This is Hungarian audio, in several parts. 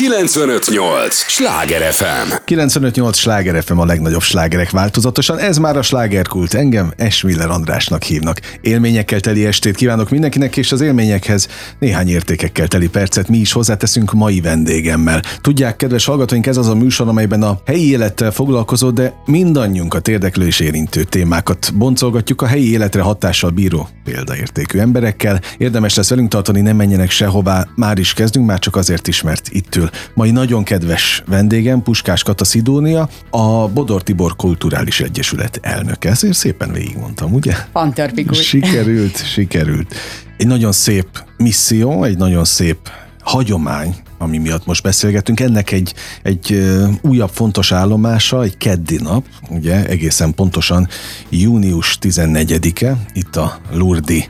958! Sláger FM! 958! Sláger FM a legnagyobb slágerek változatosan. Ez már a slágerkult. Engem Esmiller Andrásnak hívnak. Élményekkel teli estét kívánok mindenkinek, és az élményekhez néhány értékekkel teli percet mi is hozzáteszünk mai vendégemmel. Tudják, kedves hallgatóink, ez az a műsor, amelyben a helyi élettel foglalkozó, de mindannyiunkat érdeklő és érintő témákat boncolgatjuk a helyi életre hatással bíró példaértékű emberekkel. Érdemes lesz velünk tartani, nem menjenek sehová. Már is kezdünk, már csak azért is, mert itt ül mai nagyon kedves vendégem, Puskás Kata Szidónia, a Bodor Tibor Kulturális Egyesület elnöke. Ezért szépen végigmondtam, ugye? Fantörpikus. Sikerült, sikerült. Egy nagyon szép misszió, egy nagyon szép hagyomány, ami miatt most beszélgetünk, ennek egy, egy újabb fontos állomása, egy keddi nap, ugye egészen pontosan június 14-e, itt a Lurdi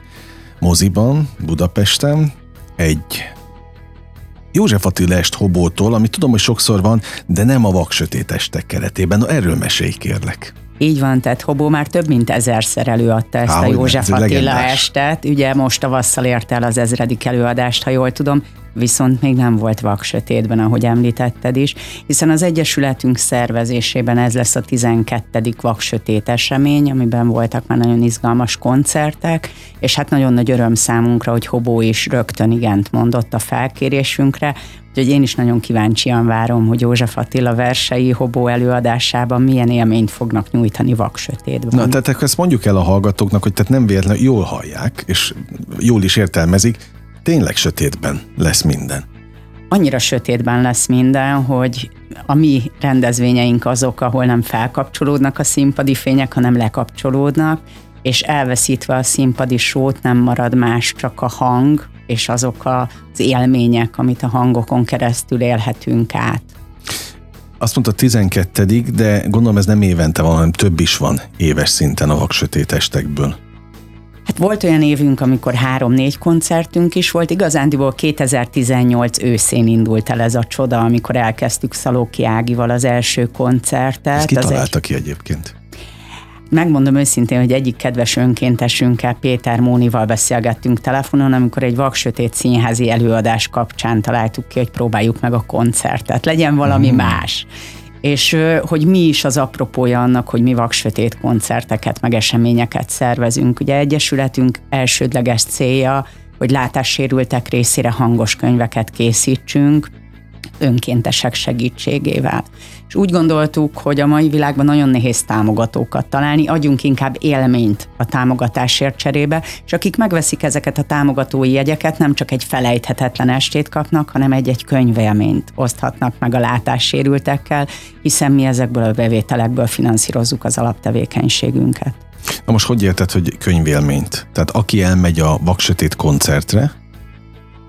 moziban, Budapesten, egy József Attila est Hobótól, ami tudom, hogy sokszor van, de nem a vaksötét estek keretében. Na, erről mesélj kérlek. Így van, tehát Hobó már több mint ezerszer előadta ezt Há, a József Attila legendás. estet. Ugye most tavasszal ért el az ezredik előadást, ha jól tudom, viszont még nem volt vak sötétben, ahogy említetted is, hiszen az Egyesületünk szervezésében ez lesz a 12. vak sötét esemény, amiben voltak már nagyon izgalmas koncertek, és hát nagyon nagy öröm számunkra, hogy Hobó is rögtön igent mondott a felkérésünkre, Úgyhogy én is nagyon kíváncsian várom, hogy József Attila versei Hobó előadásában milyen élményt fognak nyújtani vaksötétben. Na, tehát ezt mondjuk el a hallgatóknak, hogy tehát nem véletlenül jól hallják, és jól is értelmezik, tényleg sötétben lesz minden. Annyira sötétben lesz minden, hogy a mi rendezvényeink azok, ahol nem felkapcsolódnak a színpadi fények, hanem lekapcsolódnak, és elveszítve a színpadi sót nem marad más, csak a hang, és azok az élmények, amit a hangokon keresztül élhetünk át. Azt mondta 12 de gondolom ez nem évente van, hanem több is van éves szinten a vaksötét estekből. Hát volt olyan évünk, amikor három-négy koncertünk is volt. Igazándiból 2018 őszén indult el ez a csoda, amikor elkezdtük Szalóki Ágival az első koncertet. Ezt ki találta egy... ki egyébként? Megmondom őszintén, hogy egyik kedves önkéntesünkkel, Péter Mónival beszélgettünk telefonon, amikor egy vaksötét színházi előadás kapcsán találtuk ki, hogy próbáljuk meg a koncertet. Legyen valami mm. más és hogy mi is az apropója annak, hogy mi vaksötét koncerteket, meg eseményeket szervezünk. Ugye Egyesületünk elsődleges célja, hogy látássérültek részére hangos könyveket készítsünk, önkéntesek segítségével. És úgy gondoltuk, hogy a mai világban nagyon nehéz támogatókat találni, adjunk inkább élményt a támogatásért cserébe, és akik megveszik ezeket a támogatói jegyeket, nem csak egy felejthetetlen estét kapnak, hanem egy-egy könyvélményt oszthatnak meg a látássérültekkel, hiszen mi ezekből a bevételekből finanszírozzuk az alaptevékenységünket. Na most hogy érted, hogy könyvélményt? Tehát aki elmegy a Vaksötét koncertre,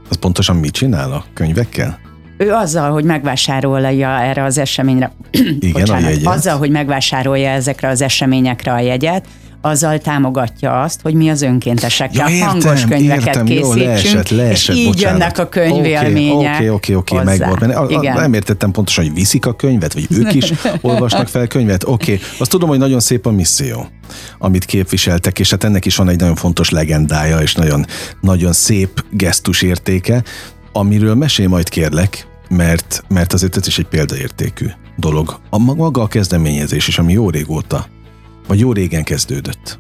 az pontosan mit csinál a könyvekkel? Ő azzal, hogy megvásárolja erre az eseményre, Igen, bocsánat, a jegyet. azzal, hogy megvásárolja ezekre az eseményekre a jegyet, azzal támogatja azt, hogy mi az önkéntesekkel ja, értem, hangos könyveket értem, készítsünk, jó, leesett, leesett, és így bocsánat. jönnek a könyvélmények. Oké, oké, oké, megvolt. Nem értettem pontosan, hogy viszik a könyvet, vagy ők is olvasnak fel könyvet. Oké, okay. azt tudom, hogy nagyon szép a misszió, amit képviseltek, és hát ennek is van egy nagyon fontos legendája, és nagyon, nagyon szép gesztus értéke, amiről mesél majd kérlek, mert, mert azért ez is egy példaértékű dolog. A maga a kezdeményezés is, ami jó régóta, vagy jó régen kezdődött.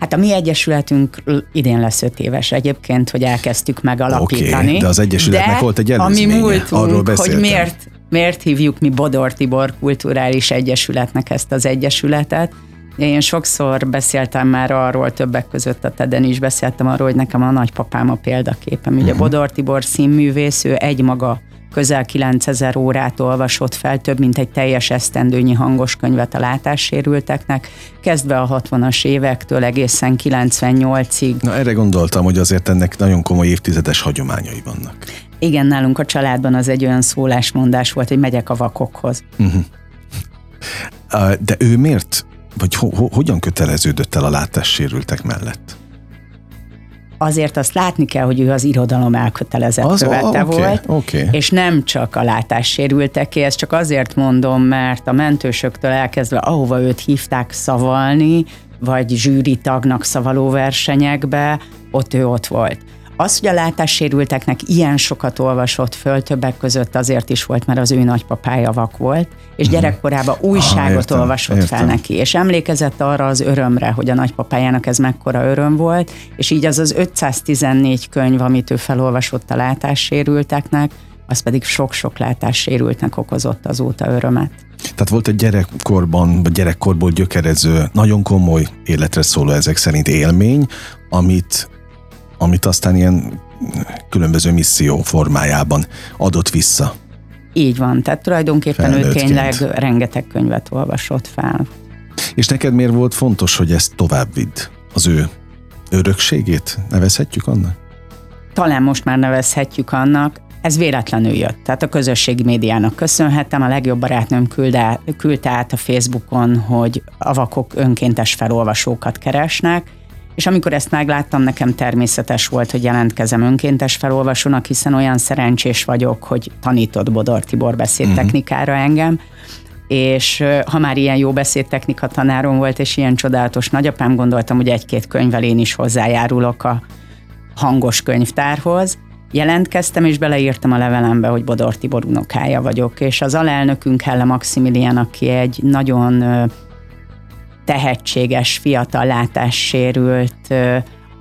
Hát a mi egyesületünk idén lesz öt éves egyébként, hogy elkezdtük megalapítani. Okay, de az egyesületnek de volt egy előzménye, ami múltunk, arról beszéltem. hogy miért, miért hívjuk mi Bodor Tibor Kulturális Egyesületnek ezt az egyesületet. Én sokszor beszéltem már arról, többek között a Teden is beszéltem arról, hogy nekem a nagypapám a példaképem. Ugye uh-huh. Bodor Tibor színművész, ő egymaga közel 9000 órát olvasott fel, több mint egy teljes esztendőnyi hangos könyvet a látássérülteknek, kezdve a 60-as évektől egészen 98-ig. Na erre gondoltam, hogy azért ennek nagyon komoly évtizedes hagyományai vannak. Igen, nálunk a családban az egy olyan szólásmondás volt, hogy megyek a vakokhoz. Uh-huh. De ő miért, vagy ho- ho- hogyan köteleződött el a látássérültek mellett? Azért azt látni kell, hogy ő az irodalom elkötelezett az, követe okay, volt, okay. és nem csak a látássérülteké, ezt csak azért mondom, mert a mentősöktől elkezdve, ahova őt hívták szavalni, vagy zsűri tagnak szavaló versenyekbe, ott ő ott volt. Az, hogy a látássérülteknek ilyen sokat olvasott föl, többek között azért is volt, mert az ő nagypapája vak volt, és uh-huh. gyerekkorában újságot ah, értem, olvasott értem. fel neki, és emlékezett arra az örömre, hogy a nagypapájának ez mekkora öröm volt, és így az az 514 könyv, amit ő felolvasott a látássérülteknek, az pedig sok-sok látássérültnek okozott azóta örömet. Tehát volt egy gyerekkorban, vagy gyerekkorból gyökerező, nagyon komoly életre szóló ezek szerint élmény, amit, amit aztán ilyen különböző misszió formájában adott vissza. Így van, tehát tulajdonképpen ő tényleg rengeteg könyvet olvasott fel. És neked miért volt fontos, hogy ezt tovább vidd? Az ő örökségét nevezhetjük annak? Talán most már nevezhetjük annak. Ez véletlenül jött. Tehát a közösségi médiának köszönhetem. A legjobb barátnőm küldte, küldte át a Facebookon, hogy a vakok önkéntes felolvasókat keresnek, és amikor ezt megláttam, nekem természetes volt, hogy jelentkezem önkéntes felolvasónak, hiszen olyan szerencsés vagyok, hogy tanított Bodor Tibor beszédtechnikára uh-huh. engem, és ha már ilyen jó beszédtechnika tanárom volt, és ilyen csodálatos nagyapám, gondoltam, hogy egy-két könyvvel én is hozzájárulok a hangos könyvtárhoz, jelentkeztem, és beleírtam a levelembe, hogy Bodor Tibor unokája vagyok, és az alelnökünk Helle Maximilian, aki egy nagyon tehetséges, fiatal látássérült,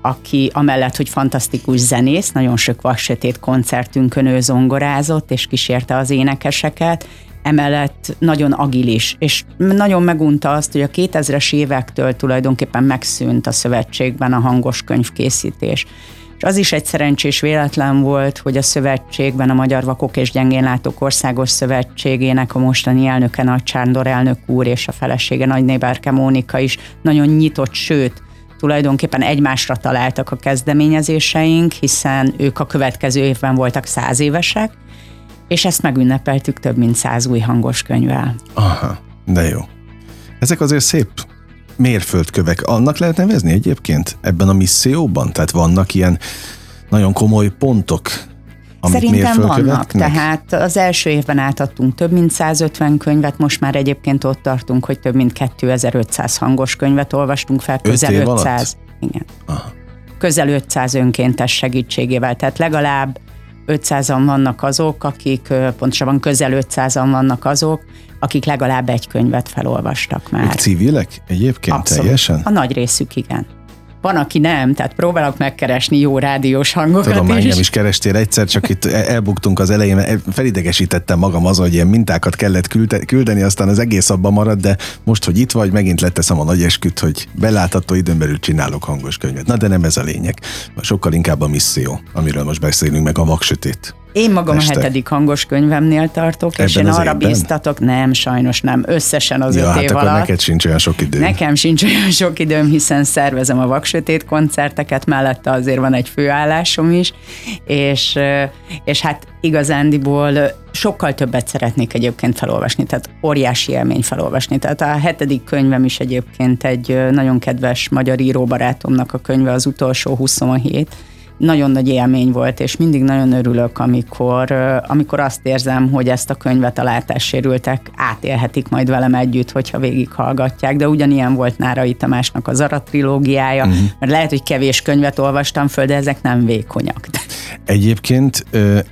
aki amellett, hogy fantasztikus zenész, nagyon sok vaksötét koncertünkön ő zongorázott, és kísérte az énekeseket, emellett nagyon agilis, és nagyon megunta azt, hogy a 2000-es évektől tulajdonképpen megszűnt a szövetségben a hangos könyvkészítés. És az is egy szerencsés véletlen volt, hogy a szövetségben a Magyar Vakok és Gyengénlátók Országos Szövetségének a mostani elnöke Nagy Csándor elnök úr és a felesége Nagy Néberke Mónika is nagyon nyitott, sőt, tulajdonképpen egymásra találtak a kezdeményezéseink, hiszen ők a következő évben voltak száz évesek, és ezt megünnepeltük több mint száz új hangos könyvvel. Aha, de jó. Ezek azért szép mérföldkövek. Annak lehet nevezni egyébként ebben a misszióban? Tehát vannak ilyen nagyon komoly pontok, amit Szerintem vannak, tehát az első évben átadtunk több mint 150 könyvet, most már egyébként ott tartunk, hogy több mint 2500 hangos könyvet olvastunk fel, közel 500. Alatt? Igen. Aha. Közel 500 önkéntes segítségével, tehát legalább 500-an vannak azok, akik, pontosabban közel 500-an vannak azok, akik legalább egy könyvet felolvastak már. Ők civilek egyébként Abszolút. teljesen? A nagy részük igen. Van, aki nem, tehát próbálok megkeresni jó rádiós hangokat Tudom, is. engem is kerestél egyszer, csak itt elbuktunk az elején, felidegesítettem magam az, hogy ilyen mintákat kellett küldeni, aztán az egész abban marad, de most, hogy itt vagy, megint leteszem a nagy esküt, hogy belátható időn belül csinálok hangos könyvet. Na de nem ez a lényeg. Sokkal inkább a misszió, amiről most beszélünk, meg a vaksötét. Én magam este. a hetedik hangos könyvemnél tartok, Ebben és én arra évben? biztatok, nem, sajnos nem, összesen az ja, öt hát év alatt. neked sincs olyan sok idő. Nekem sincs olyan sok időm, hiszen szervezem a vaksötét koncerteket, mellette azért van egy főállásom is, és, és hát igazándiból sokkal többet szeretnék egyébként felolvasni, tehát óriási élmény felolvasni. Tehát a hetedik könyvem is egyébként egy nagyon kedves magyar íróbarátomnak a könyve, az utolsó 27, nagyon nagy élmény volt, és mindig nagyon örülök, amikor, amikor azt érzem, hogy ezt a könyvet a látássérültek átélhetik majd velem együtt, hogyha végighallgatják, de ugyanilyen volt Nárai Tamásnak az Ara trilógiája, uh-huh. mert lehet, hogy kevés könyvet olvastam föl, de ezek nem vékonyak. Egyébként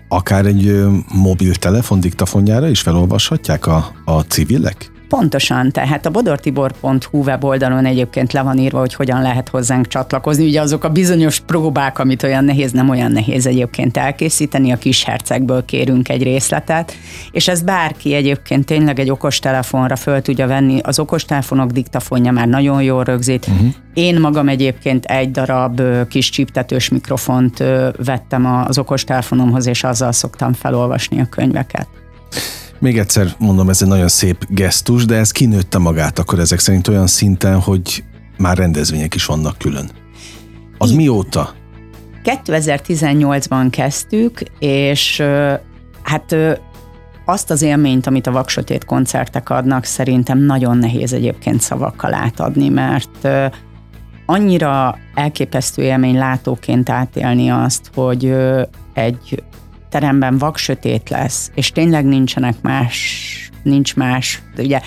akár egy mobiltelefon diktafonjára is felolvashatják a, a civilek? Pontosan, tehát a bodortibor.hu weboldalon egyébként le van írva, hogy hogyan lehet hozzánk csatlakozni. Ugye azok a bizonyos próbák, amit olyan nehéz, nem olyan nehéz egyébként elkészíteni, a kis hercegből kérünk egy részletet, és ez bárki egyébként tényleg egy okostelefonra föl tudja venni. Az okostelefonok diktafonja már nagyon jól rögzít. Uh-huh. Én magam egyébként egy darab kis csíptetős mikrofont vettem az okostelefonomhoz, és azzal szoktam felolvasni a könyveket. Még egyszer mondom, ez egy nagyon szép gesztus, de ez kinőtte magát akkor ezek szerint olyan szinten, hogy már rendezvények is vannak külön. Az I- mióta? 2018-ban kezdtük, és hát azt az élményt, amit a vaksötét koncertek adnak, szerintem nagyon nehéz egyébként szavakkal átadni, mert annyira elképesztő élmény látóként átélni azt, hogy egy teremben vaksötét lesz, és tényleg nincsenek más, nincs más, ugye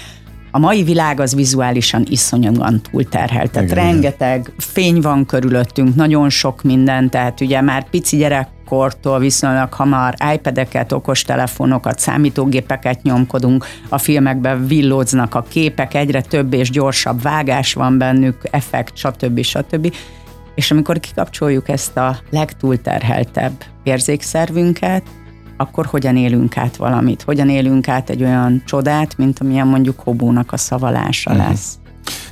a mai világ az vizuálisan iszonyúan túlterhelt. Tehát Igen, rengeteg fény van körülöttünk, nagyon sok minden, tehát ugye már pici gyerekkortól viszonylag hamar iPad-eket, okostelefonokat, számítógépeket nyomkodunk, a filmekben villódznak a képek, egyre több és gyorsabb vágás van bennük, effekt, stb. stb. És amikor kikapcsoljuk ezt a legtúlterheltebb érzékszervünket, akkor hogyan élünk át valamit, hogyan élünk át egy olyan csodát, mint amilyen mondjuk hobónak a szavalása uh-huh. lesz.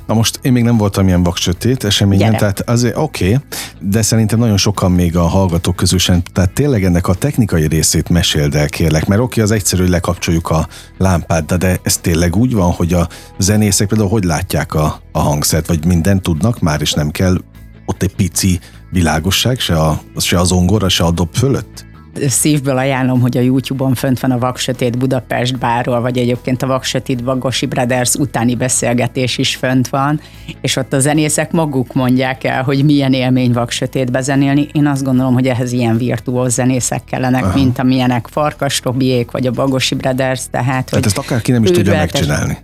Na most én még nem voltam ilyen vaksötét eseményen, Gyere. tehát azért oké, okay, de szerintem nagyon sokan még a hallgatók közül sem, tehát tényleg ennek a technikai részét meséld el kérlek, mert oké, okay, az egyszerű, hogy lekapcsoljuk a lámpát, de, de ez tényleg úgy van, hogy a zenészek például hogy látják a, a hangszert, vagy mindent tudnak már, és nem kell ott egy pici világosság, se, a, se az ongora, se a dob fölött? szívből ajánlom, hogy a YouTube-on fönt van a Vaksötét Budapest bárról, vagy egyébként a Vaksötét Vagosi Brothers utáni beszélgetés is fönt van, és ott a zenészek maguk mondják el, hogy milyen élmény Vaksötétbe zenélni. Én azt gondolom, hogy ehhez ilyen virtuóz zenészek kellenek, Aha. mint amilyenek Farkas Robiék, vagy a Vagosi Brothers, tehát, tehát hogy ezt akárki nem is tudja megcsinálni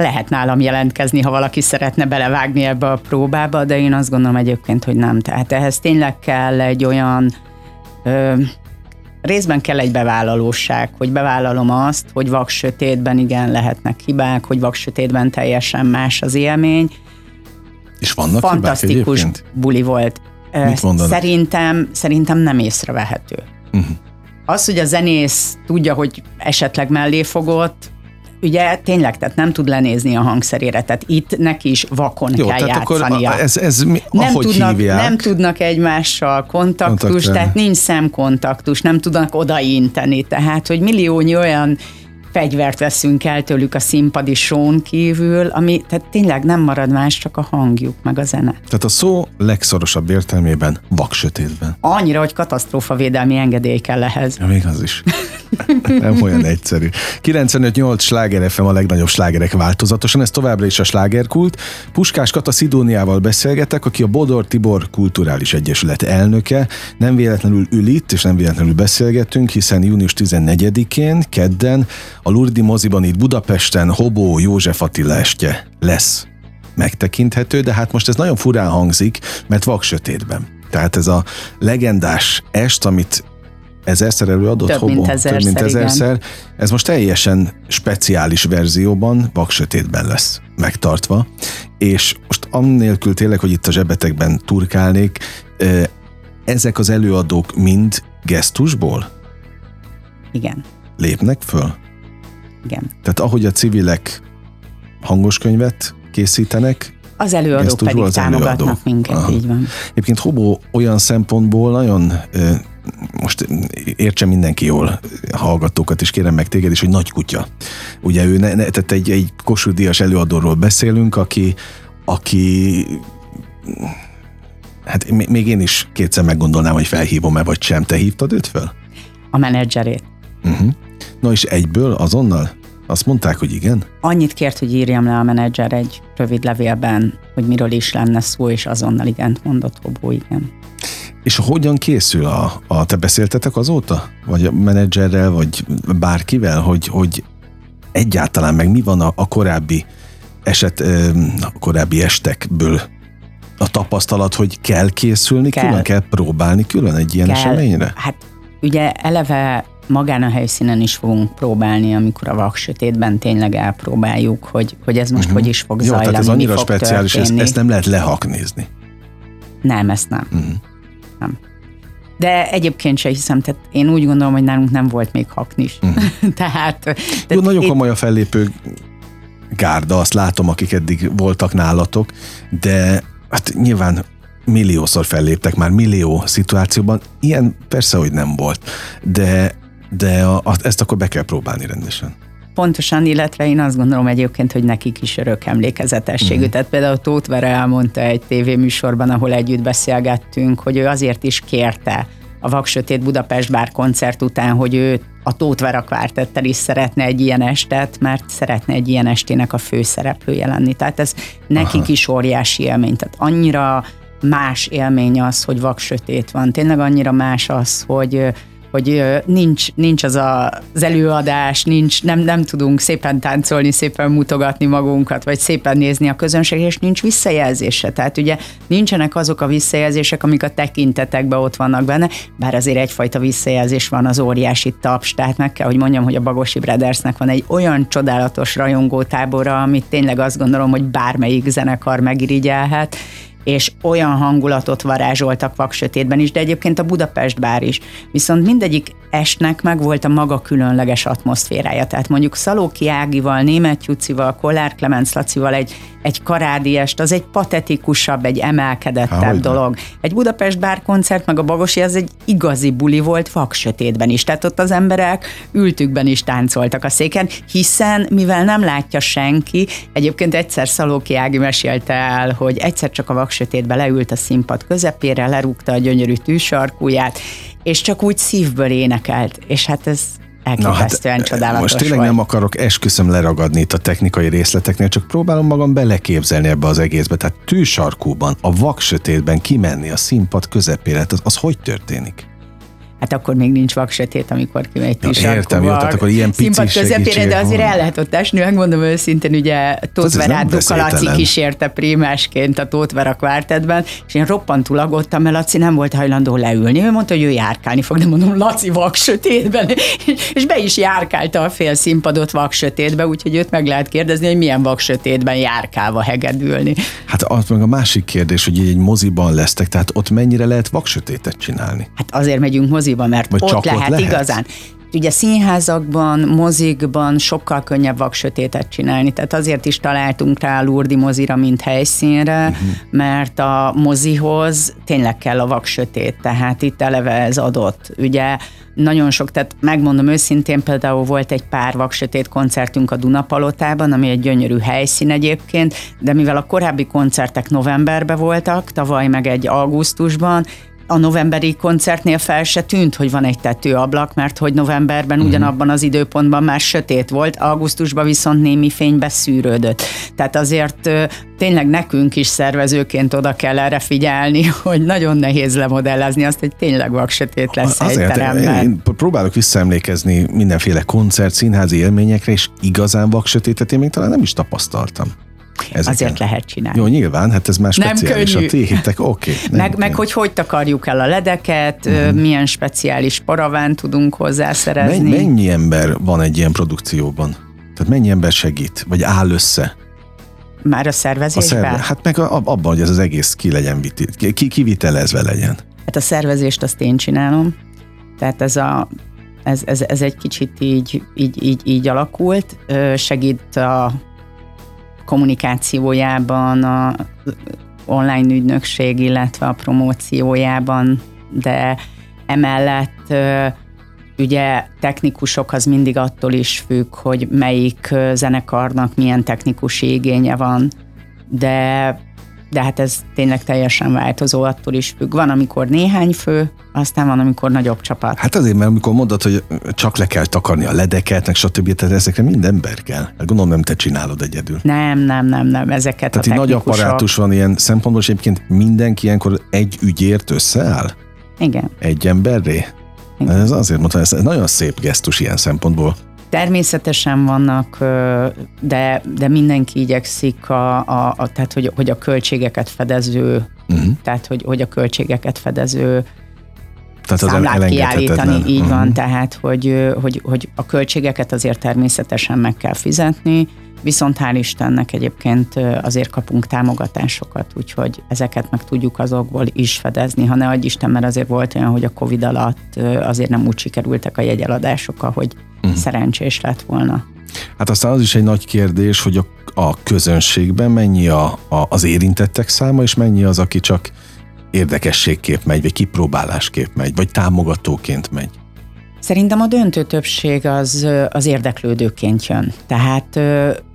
lehet nálam jelentkezni, ha valaki szeretne belevágni ebbe a próbába, de én azt gondolom egyébként, hogy nem. Tehát ehhez tényleg kell egy olyan ö, részben kell egy bevállalóság, hogy bevállalom azt, hogy vaksötétben igen lehetnek hibák, hogy vaksötétben teljesen más az élmény. És vannak Fantasztikus hibák buli volt. Mit mondanak? Szerintem, szerintem nem észrevehető. Uh-huh. Az, hogy a zenész tudja, hogy esetleg mellé fogott, ugye tényleg, tehát nem tud lenézni a hangszerére, tehát itt neki is vakon Jó, kell tehát játszania. Akkor ez, ez mi, nem, tudnak, hívják? nem tudnak egymással kontaktus, Kontaktel. tehát nincs szemkontaktus, nem tudnak odainteni, tehát hogy milliónyi olyan fegyvert veszünk el tőlük a színpadi són kívül, ami tehát tényleg nem marad más, csak a hangjuk, meg a zene. Tehát a szó legszorosabb értelmében vaksötétben. Annyira, hogy katasztrófavédelmi engedély kell ehhez. Ja, még az is. nem olyan egyszerű. 95-8 sláger FM a legnagyobb slágerek változatosan, ez továbbra is a slágerkult. Puskás Kata Szidóniával beszélgetek, aki a Bodor Tibor Kulturális Egyesület elnöke. Nem véletlenül ül itt, és nem véletlenül beszélgetünk, hiszen június 14-én, kedden a Lurdi moziban itt Budapesten Hobó József Attila estje lesz megtekinthető, de hát most ez nagyon furán hangzik, mert vak sötétben. Tehát ez a legendás est, amit ezerszer előadott több Hobó, mint ezerszer, több mint ezerszer. Igen. Ez most teljesen speciális verzióban, vaksötétben lesz megtartva, és most annélkül tényleg, hogy itt a zsebetekben turkálnék, ezek az előadók mind gesztusból? Igen. Lépnek föl? Igen. Tehát ahogy a civilek hangos könyvet készítenek, az előadók pedig az támogatnak előadó. minket, Aha. így van. Egyébként Hobó olyan szempontból nagyon most értse mindenki jól hallgatókat, és kérem meg téged is, hogy nagy kutya. Ugye ő, ne, ne, tehát egy, egy Kossuth Díjas előadóról beszélünk, aki, aki hát még én is kétszer meggondolnám, hogy felhívom-e vagy sem. Te hívtad őt fel? A menedzserét. Uh-huh. Na és egyből, azonnal? Azt mondták, hogy igen? Annyit kért, hogy írjam le a menedzser egy rövid levélben, hogy miről is lenne szó, és azonnal igent mondott Hobó, igen. És hogyan készül a, a te beszéltetek azóta? Vagy a menedzserrel, vagy bárkivel, hogy, hogy egyáltalán meg mi van a, a korábbi eset, a korábbi estekből a tapasztalat, hogy kell készülni kell. külön, kell próbálni külön egy ilyen kell. eseményre? Hát ugye eleve magán a helyszínen is fogunk próbálni, amikor a vak sötétben tényleg elpróbáljuk, hogy, hogy ez most uh-huh. hogy is fog Jó, zajlani, tehát ez annyira speciális, ezt, ezt nem lehet lehaknézni. Nem, ezt nem. Uh-huh. Nem. De egyébként se hiszem, tehát én úgy gondolom, hogy nálunk nem volt még haknis. Uh-huh. tehát, tehát... Jó, nagyon komoly a fellépő gárda, azt látom, akik eddig voltak nálatok, de hát nyilván milliószor felléptek már millió szituációban. Ilyen persze, hogy nem volt, de de a, a, ezt akkor be kell próbálni rendesen. Pontosan, illetve én azt gondolom egyébként, hogy nekik is örök emlékezetességű. Mm. Tehát például Tóth Vere elmondta egy tévéműsorban, ahol együtt beszélgettünk, hogy ő azért is kérte a Vaksötét Budapest Bár koncert után, hogy ő a Tóth Vera kvártettel is szeretne egy ilyen estet, mert szeretne egy ilyen estének a főszereplője lenni. Tehát ez nekik Aha. is óriási élmény. Tehát annyira más élmény az, hogy vaksötét van. Tényleg annyira más az, hogy hogy nincs, nincs az a, az előadás, nincs, nem, nem tudunk szépen táncolni, szépen mutogatni magunkat, vagy szépen nézni a közönség, és nincs visszajelzése. Tehát ugye nincsenek azok a visszajelzések, amik a tekintetekben ott vannak benne, bár azért egyfajta visszajelzés van az óriási taps, tehát meg kell, hogy mondjam, hogy a Bagosi Brothersnek van egy olyan csodálatos rajongótábora, amit tényleg azt gondolom, hogy bármelyik zenekar megirigyelhet, és olyan hangulatot varázsoltak vaksötétben is, de egyébként a Budapest bár is. Viszont mindegyik estnek meg volt a maga különleges atmoszférája. Tehát mondjuk Szalóki Ágival, Német Jucival, Kollár Klemenc Lacival egy egy karádi est, az egy patetikusabb, egy emelkedettebb Há, dolog. Egy Budapest bár koncert, meg a Bagosi, az egy igazi buli volt vaksötétben is. Tehát ott az emberek ültükben is táncoltak a széken, hiszen mivel nem látja senki, egyébként egyszer Szalóki Ági mesélte el, hogy egyszer csak a vaksötétbe leült a színpad közepére, lerúgta a gyönyörű tűsarkúját, és csak úgy szívből énekelt. És hát ez elképesztően hát, csodálatos Most tényleg vagy. nem akarok esküszöm leragadni itt a technikai részleteknél, csak próbálom magam beleképzelni ebbe az egészbe. Tehát tűsarkúban, a vaksötétben kimenni a színpad közepére, az, az hogy történik? Hát akkor még nincs vaksötét, amikor kimegy ja, Értem, jó, tehát akkor ilyen pici közepére, de azért el lehet ott esni, megmondom őszintén, ugye Tóth Verát Laci kísérte prímásként a Tóth Vera kvártetben, és én roppantul aggódtam, mert Laci nem volt hajlandó leülni. Ő mondta, hogy ő járkálni fog, de mondom, Laci vaksötétben, és be is járkálta a fél színpadot vaksötétbe, úgyhogy őt meg lehet kérdezni, hogy milyen vaksötétben járkálva hegedülni. Hát az meg a másik kérdés, hogy egy moziban lesztek, tehát ott mennyire lehet vaksötétet csinálni? Hát azért megyünk moziba, moziba, mert Vagy ott lehet, lehet igazán. Ugye színházakban, mozikban sokkal könnyebb vaksötétet csinálni, tehát azért is találtunk rá a Lurdi mozira, mint helyszínre, uh-huh. mert a mozihoz tényleg kell a vaksötét, tehát itt eleve ez adott. Ugye nagyon sok, tehát megmondom őszintén, például volt egy pár vaksötét koncertünk a Dunapalotában, ami egy gyönyörű helyszín egyébként, de mivel a korábbi koncertek novemberben voltak, tavaly meg egy augusztusban, a novemberi koncertnél fel se tűnt, hogy van egy tetőablak, mert hogy novemberben uh-huh. ugyanabban az időpontban már sötét volt, augusztusban viszont némi fénybe szűrődött. Tehát azért tényleg nekünk is szervezőként oda kell erre figyelni, hogy nagyon nehéz lemodellezni azt, hogy tényleg vaksötét lesz Azért, egy teremben. Én próbálok visszaemlékezni mindenféle koncert, színházi élményekre, és igazán vaksötétet én még talán nem is tapasztaltam. Ezeken. Azért lehet csinálni. Jó, nyilván, hát ez már speciális. Nem könnyű. A téhitek, oké. Okay, meg, meg hogy hogy takarjuk el a ledeket, uh-huh. milyen speciális paraván tudunk hozzászerezni. Mennyi, mennyi ember van egy ilyen produkcióban? Tehát mennyi ember segít, vagy áll össze? Már a szervezésben? A szerve, hát meg a, abban, hogy ez az egész ki legyen, ki, kivitelezve legyen. Hát a szervezést azt én csinálom. Tehát ez a ez, ez, ez egy kicsit így, így, így, így alakult. Segít a kommunikációjában, a online ügynökség, illetve a promóciójában, de emellett ugye technikusok az mindig attól is függ, hogy melyik zenekarnak milyen technikusi igénye van, de de hát ez tényleg teljesen változó, attól is függ. Van, amikor néhány fő, aztán van, amikor nagyobb csapat. Hát azért, mert amikor mondod, hogy csak le kell takarni a ledeket, meg stb., tehát ezekre minden ember kell. Hát gondolom nem te csinálod egyedül. Nem, nem, nem, nem, ezeket tehát a nagy apparátus van ilyen szempontból, és egyébként mindenki ilyenkor egy ügyért összeáll? Igen. Egy emberré? Igen. Ez azért mondtam, ez nagyon szép gesztus ilyen szempontból. Természetesen vannak, de, de mindenki igyekszik, a, a, a, tehát hogy, hogy a költségeket fedező, uh-huh. tehát hogy, hogy a költségeket fedező tehát az számlát kiállítani, így uh-huh. van, tehát hogy, hogy, hogy a költségeket azért természetesen meg kell fizetni, viszont hál' Istennek egyébként azért kapunk támogatásokat, úgyhogy ezeket meg tudjuk azokból is fedezni, ha ne adj Isten, mert azért volt olyan, hogy a Covid alatt azért nem úgy sikerültek a jegyeladások, ahogy uh-huh. szerencsés lett volna. Hát aztán az is egy nagy kérdés, hogy a, a közönségben mennyi a, a, az érintettek száma, és mennyi az, aki csak érdekességképp megy, vagy kipróbálásképp megy, vagy támogatóként megy. Szerintem a döntő többség az, az érdeklődőként jön. Tehát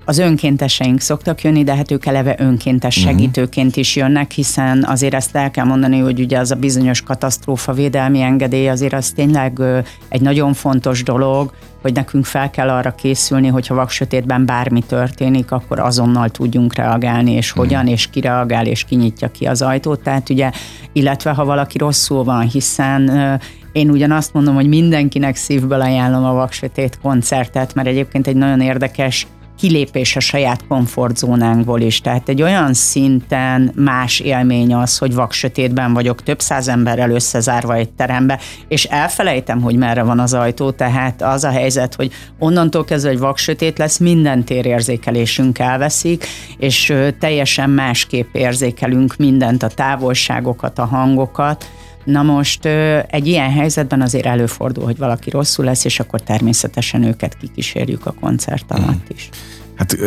az önkénteseink szoktak jönni, de hát ők eleve önkéntes mhm. segítőként is jönnek, hiszen azért ezt el kell mondani, hogy ugye az a bizonyos katasztrófa védelmi engedély azért az tényleg egy nagyon fontos dolog, hogy nekünk fel kell arra készülni, hogyha vaksötétben bármi történik, akkor azonnal tudjunk reagálni, és mhm. hogyan, és ki reagál, és kinyitja ki az ajtót. Tehát ugye, illetve ha valaki rosszul van, hiszen én ugyanazt mondom, hogy mindenkinek szívből ajánlom a Vaksötét koncertet, mert egyébként egy nagyon érdekes kilépés a saját komfortzónánkból is. Tehát egy olyan szinten más élmény az, hogy vaksötétben vagyok, több száz emberrel összezárva egy terembe, és elfelejtem, hogy merre van az ajtó, tehát az a helyzet, hogy onnantól kezdve, hogy vaksötét lesz, minden térérzékelésünk elveszik, és teljesen másképp érzékelünk mindent, a távolságokat, a hangokat, Na most egy ilyen helyzetben azért előfordul, hogy valaki rosszul lesz, és akkor természetesen őket kikísérjük a koncert alatt hmm. is. Hát,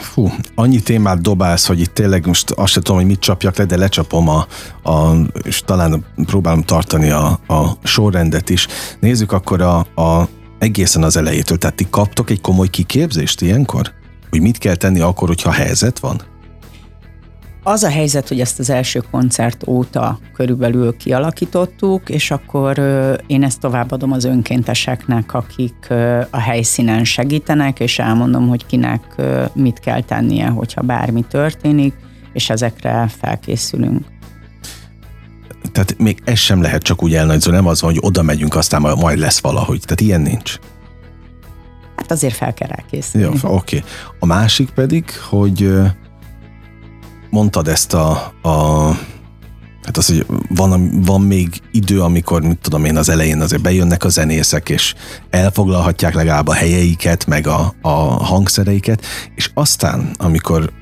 fú, annyi témát dobálsz, hogy itt tényleg most azt sem tudom, hogy mit csapjak le, de lecsapom a, a és talán próbálom tartani a, a sorrendet is. Nézzük akkor a, a egészen az elejétől. Tehát ti kaptok egy komoly kiképzést ilyenkor? Hogy mit kell tenni akkor, hogyha helyzet van? Az a helyzet, hogy ezt az első koncert óta körülbelül kialakítottuk, és akkor én ezt továbbadom az önkénteseknek, akik a helyszínen segítenek, és elmondom, hogy kinek mit kell tennie, hogyha bármi történik, és ezekre felkészülünk. Tehát még ez sem lehet csak úgy elnagyzó, nem az van, hogy oda megyünk, aztán majd lesz valahogy. Tehát ilyen nincs. Hát azért fel kell rá készülni. Jó, oké. Okay. A másik pedig, hogy mondtad ezt a, a Hát az, hogy van, van még idő, amikor, mit tudom én, az elején azért bejönnek a zenészek, és elfoglalhatják legalább a helyeiket, meg a, a hangszereiket, és aztán, amikor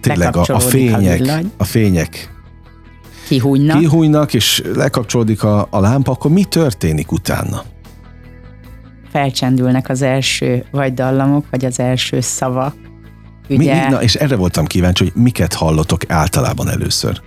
tényleg a, a fények, a, a fények kihújnak. kihújnak, és lekapcsolódik a, a lámpa, akkor mi történik utána? Felcsendülnek az első vagy dallamok, vagy az első szavak, Ugye, mi, na, és erre voltam kíváncsi, hogy miket hallotok általában először?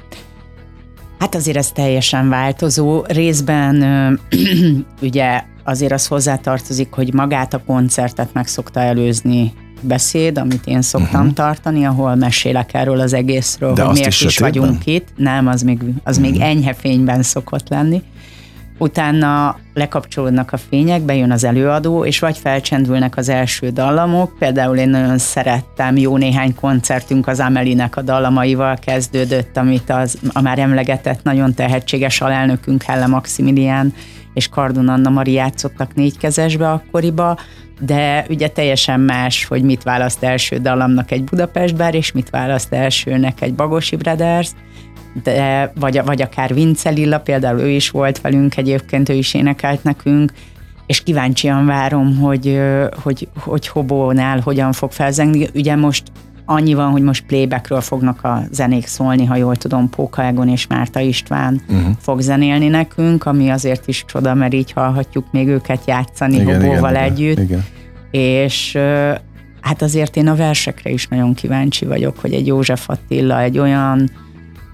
Hát azért ez teljesen változó. Részben ugye azért az hozzátartozik, hogy magát a koncertet meg szokta előzni beszéd, amit én szoktam uh-huh. tartani, ahol mesélek erről az egészről, De hogy miért is, is vagyunk itt. Nem, az még, az uh-huh. még mhm. enyhe fényben szokott lenni utána lekapcsolódnak a fények, bejön az előadó, és vagy felcsendülnek az első dallamok, például én nagyon szerettem, jó néhány koncertünk az Amelinek a dallamaival kezdődött, amit az, a már emlegetett nagyon tehetséges alelnökünk Helle Maximilián és Kardon Anna Mari játszottak négykezesbe akkoriba, de ugye teljesen más, hogy mit választ első dallamnak egy Budapest bár, és mit választ elsőnek egy Bagosi Brothers, de, vagy, vagy akár Vince Lilla, például ő is volt velünk egyébként, ő is énekelt nekünk, és kíváncsian várom, hogy, hogy, hogy Hobónál hogyan fog felzengni. Ugye most annyi van, hogy most playbackről fognak a zenék szólni, ha jól tudom, Póka Egon és Márta István uh-huh. fog zenélni nekünk, ami azért is csoda, mert így hallhatjuk még őket játszani igen, Hobóval igen, együtt. Igen. És hát azért én a versekre is nagyon kíváncsi vagyok, hogy egy József Attila egy olyan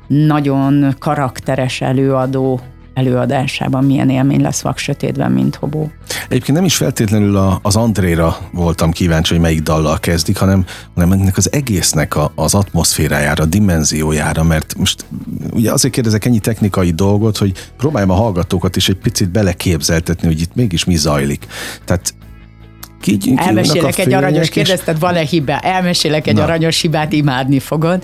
nagyon karakteres előadó előadásában milyen élmény lesz vak sötétben, mint Hobó. Egyébként nem is feltétlenül a, az Andréra voltam kíváncsi, hogy melyik dallal kezdik, hanem, hanem ennek az egésznek a, az atmoszférájára, a dimenziójára, mert most ugye azért kérdezek ennyi technikai dolgot, hogy próbáljam a hallgatókat is egy picit beleképzeltetni, hogy itt mégis mi zajlik. Tehát Elmesélek egy aranyos, kérdezted, van-e hiba? Elmesélek egy Na. aranyos hibát, imádni fogod.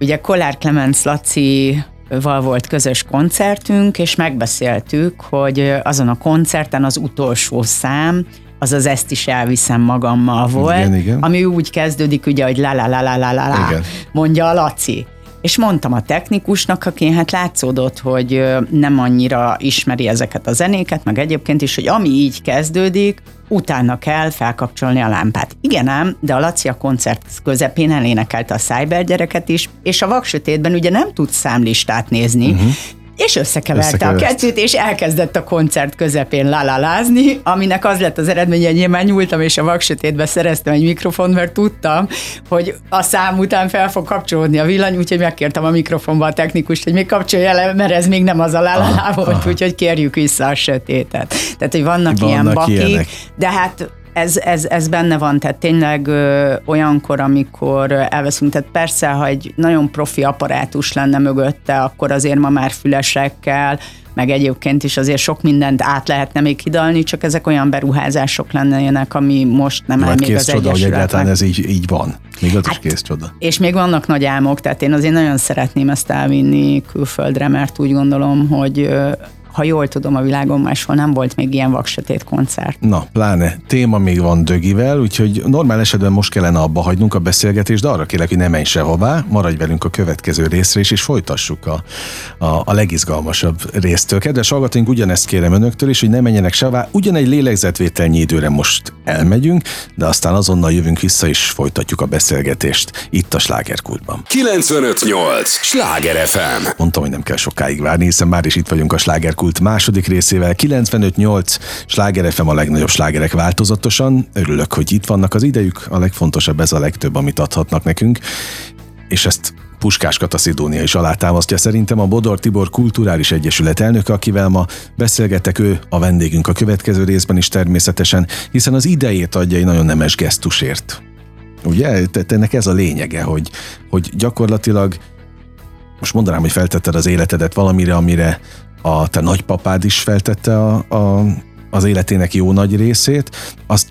Ugye Kollár Clemens Laci val volt közös koncertünk, és megbeszéltük, hogy azon a koncerten az utolsó szám, az az ezt is elviszem magammal volt, igen, igen. ami úgy kezdődik, ugye, hogy la la la la la la, mondja a Laci. És mondtam a technikusnak, aki hát látszódott, hogy nem annyira ismeri ezeket a zenéket, meg egyébként is, hogy ami így kezdődik, utána kell felkapcsolni a lámpát. Igen ám, de a Laci a koncert közepén elénekelte a Cyber gyereket is, és a vaksötétben ugye nem tud számlistát nézni, uh-huh és összekeverte Összekevert. a kettőt, és elkezdett a koncert közepén lalalázni, aminek az lett az eredménye, hogy nyilván nyúltam, és a vaksötétbe szereztem egy mikrofon, mert tudtam, hogy a szám után fel fog kapcsolódni a villany, úgyhogy megkértem a mikrofonba a technikust, hogy még kapcsolja le, mert ez még nem az a lalalá volt, úgyhogy kérjük vissza a sötétet. Tehát, hogy vannak, vannak ilyen bakik, ilyenek. de hát ez, ez, ez benne van, tehát tényleg ö, olyankor, amikor elveszünk, tehát persze, ha egy nagyon profi apparátus lenne mögötte, akkor azért ma már fülesekkel, meg egyébként is azért sok mindent át lehetne még hidalni, csak ezek olyan beruházások lennének, ami most nem áll Majd még kész az csoda, hogy egyáltalán ez így, így van. Még az is Hát, kész csoda. És még vannak nagy álmok, tehát én azért nagyon szeretném ezt elvinni külföldre, mert úgy gondolom, hogy ha jól tudom, a világon máshol nem volt még ilyen vaksötét koncert. Na, pláne téma még van Dögivel, úgyhogy normál esetben most kellene abba hagynunk a beszélgetést, de arra kérlek, hogy ne menj sehová, maradj velünk a következő részre is, és folytassuk a, a, a legizgalmasabb résztől. Kedves hallgatóink, ugyanezt kérem önöktől is, hogy ne menjenek sehová, ugyan egy lélegzetvételnyi időre most elmegyünk, de aztán azonnal jövünk vissza, és folytatjuk a beszélgetést itt a Slágerkultban. 958! Sláger FM! Mondtam, hogy nem kell sokáig várni, hiszen már is itt vagyunk a slágerkult második részével. 95-8 sláger a legnagyobb slágerek változatosan. Örülök, hogy itt vannak az idejük. A legfontosabb ez a legtöbb, amit adhatnak nekünk. És ezt Puskás Kata Szidónia is alátámasztja szerintem a Bodor Tibor Kulturális Egyesület elnöke, akivel ma beszélgetek, ő a vendégünk a következő részben is természetesen, hiszen az idejét adja egy nagyon nemes gesztusért. Ugye? Tehát ennek ez a lényege, hogy, hogy gyakorlatilag most mondanám, hogy feltetted az életedet valamire, amire a te nagypapád is feltette a, a, az életének jó nagy részét, azt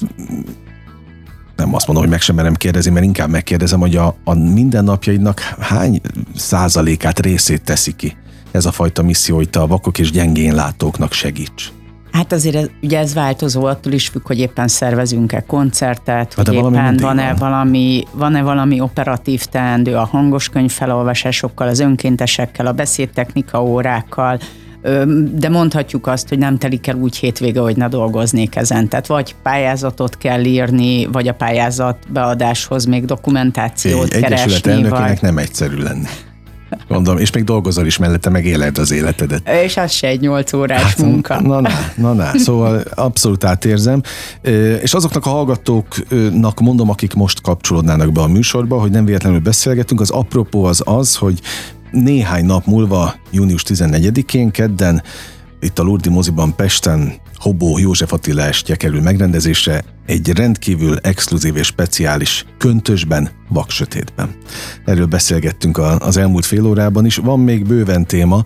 nem azt mondom, hogy meg sem merem kérdezni, mert inkább megkérdezem, hogy a, a mindennapjaidnak hány százalékát részét teszi ki ez a fajta misszió, hogy te a vakok és gyengén látóknak segíts. Hát azért ez, ugye ez változó, attól is függ, hogy éppen szervezünk-e koncertet, Hát hogy éppen van-e van. valami, van-e valami operatív teendő a hangos könyv felolvasásokkal, az önkéntesekkel, a beszédtechnika órákkal, de mondhatjuk azt, hogy nem telik el úgy hétvége, hogy ne dolgoznék ezen. Tehát vagy pályázatot kell írni, vagy a pályázat beadáshoz még dokumentációt Egy egyesület keresni, elnökének vagy... nem egyszerű lenni. Gondolom, és még dolgozol is mellette, meg éled az életedet. És az se egy 8 órás hát, munka. Na, na, na, na, szóval abszolút átérzem. És azoknak a hallgatóknak mondom, akik most kapcsolódnának be a műsorba, hogy nem véletlenül beszélgetünk, az apropó az az, hogy néhány nap múlva, június 14-én, kedden, itt a Lurdi moziban Pesten Hobó József Attila estje kerül megrendezésre egy rendkívül exkluzív és speciális köntösben, vaksötétben. Erről beszélgettünk az elmúlt fél órában is. Van még bőven téma.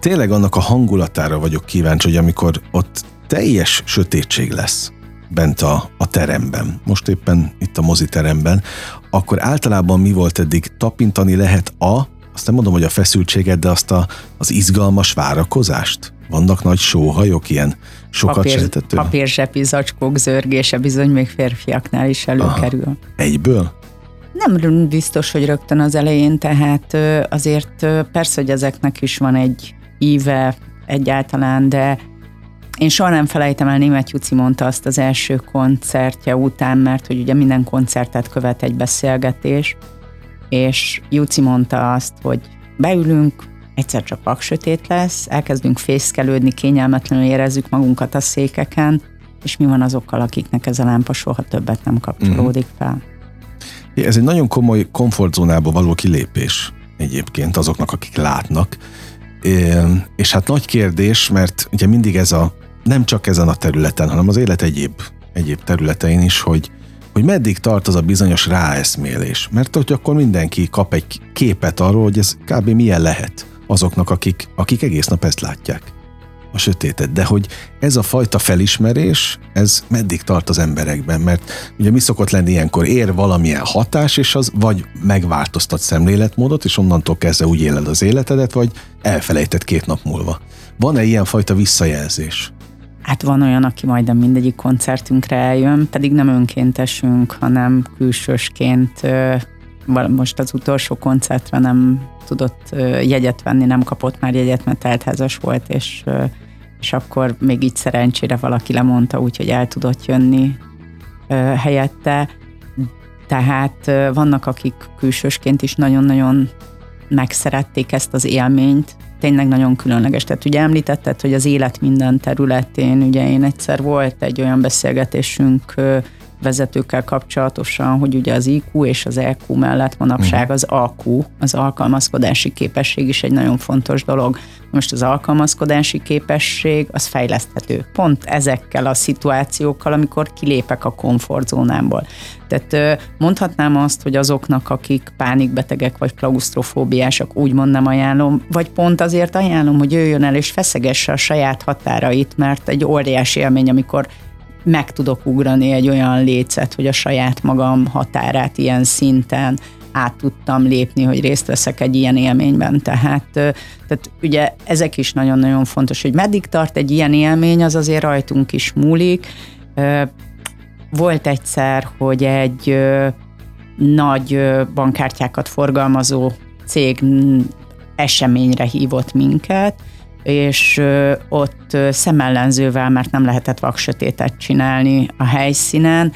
Tényleg annak a hangulatára vagyok kíváncsi, hogy amikor ott teljes sötétség lesz bent a, a teremben, most éppen itt a moziteremben, akkor általában mi volt eddig? Tapintani lehet a, azt nem mondom, hogy a feszültséget, de azt a, az izgalmas várakozást? Vannak nagy sóhajok, ilyen sokat Papír, sejtető? papírzsepi zacskók zörgése bizony még férfiaknál is előkerül. Aha. Egyből? Nem biztos, hogy rögtön az elején, tehát azért persze, hogy ezeknek is van egy íve egyáltalán, de én soha nem felejtem el, német Juci mondta azt az első koncertje után, mert hogy ugye minden koncertet követ egy beszélgetés, és Juci mondta azt, hogy beülünk, egyszer csak vaksötét lesz, elkezdünk fészkelődni, kényelmetlenül érezzük magunkat a székeken, és mi van azokkal, akiknek ez a lámpa soha többet nem kapcsolódik fel. Ez egy nagyon komoly komfortzónába való kilépés egyébként azoknak, akik látnak. É, És hát nagy kérdés, mert ugye mindig ez a, nem csak ezen a területen, hanem az élet egyéb, egyéb területein is, hogy, hogy meddig tart az a bizonyos ráeszmélés. Mert hogy akkor mindenki kap egy képet arról, hogy ez kb. milyen lehet azoknak, akik, akik egész nap ezt látják a sötétet, de hogy ez a fajta felismerés, ez meddig tart az emberekben, mert ugye mi szokott lenni ilyenkor, ér valamilyen hatás, és az vagy megváltoztat szemléletmódot, és onnantól kezdve úgy éled az életedet, vagy elfelejtett két nap múlva. Van-e ilyen fajta visszajelzés? Hát van olyan, aki majdnem mindegyik koncertünkre eljön, pedig nem önkéntesünk, hanem külsősként. Most az utolsó koncertre nem tudott jegyet venni, nem kapott már jegyet, mert teltházas volt, és, és akkor még így szerencsére valaki lemondta, úgyhogy el tudott jönni helyette. Tehát vannak, akik külsősként is nagyon-nagyon megszerették ezt az élményt, tényleg nagyon különleges. Tehát ugye említetted, hogy az élet minden területén, ugye én egyszer volt egy olyan beszélgetésünk vezetőkkel kapcsolatosan, hogy ugye az IQ és az EQ mellett manapság mhm. az AQ, az alkalmazkodási képesség is egy nagyon fontos dolog. Most az alkalmazkodási képesség az fejleszthető. Pont ezekkel a szituációkkal, amikor kilépek a komfortzónámból. Tehát mondhatnám azt, hogy azoknak, akik pánikbetegek vagy klaustrofóbiások, úgymond nem ajánlom, vagy pont azért ajánlom, hogy jöjjön el és feszegesse a saját határait, mert egy óriási élmény, amikor meg tudok ugrani egy olyan lécet, hogy a saját magam határát ilyen szinten át tudtam lépni, hogy részt veszek egy ilyen élményben. Tehát, tehát ugye ezek is nagyon-nagyon fontos, hogy meddig tart egy ilyen élmény, az azért rajtunk is múlik. Volt egyszer, hogy egy nagy bankkártyákat forgalmazó cég eseményre hívott minket, és ott szemellenzővel, mert nem lehetett vaksötétet csinálni a helyszínen,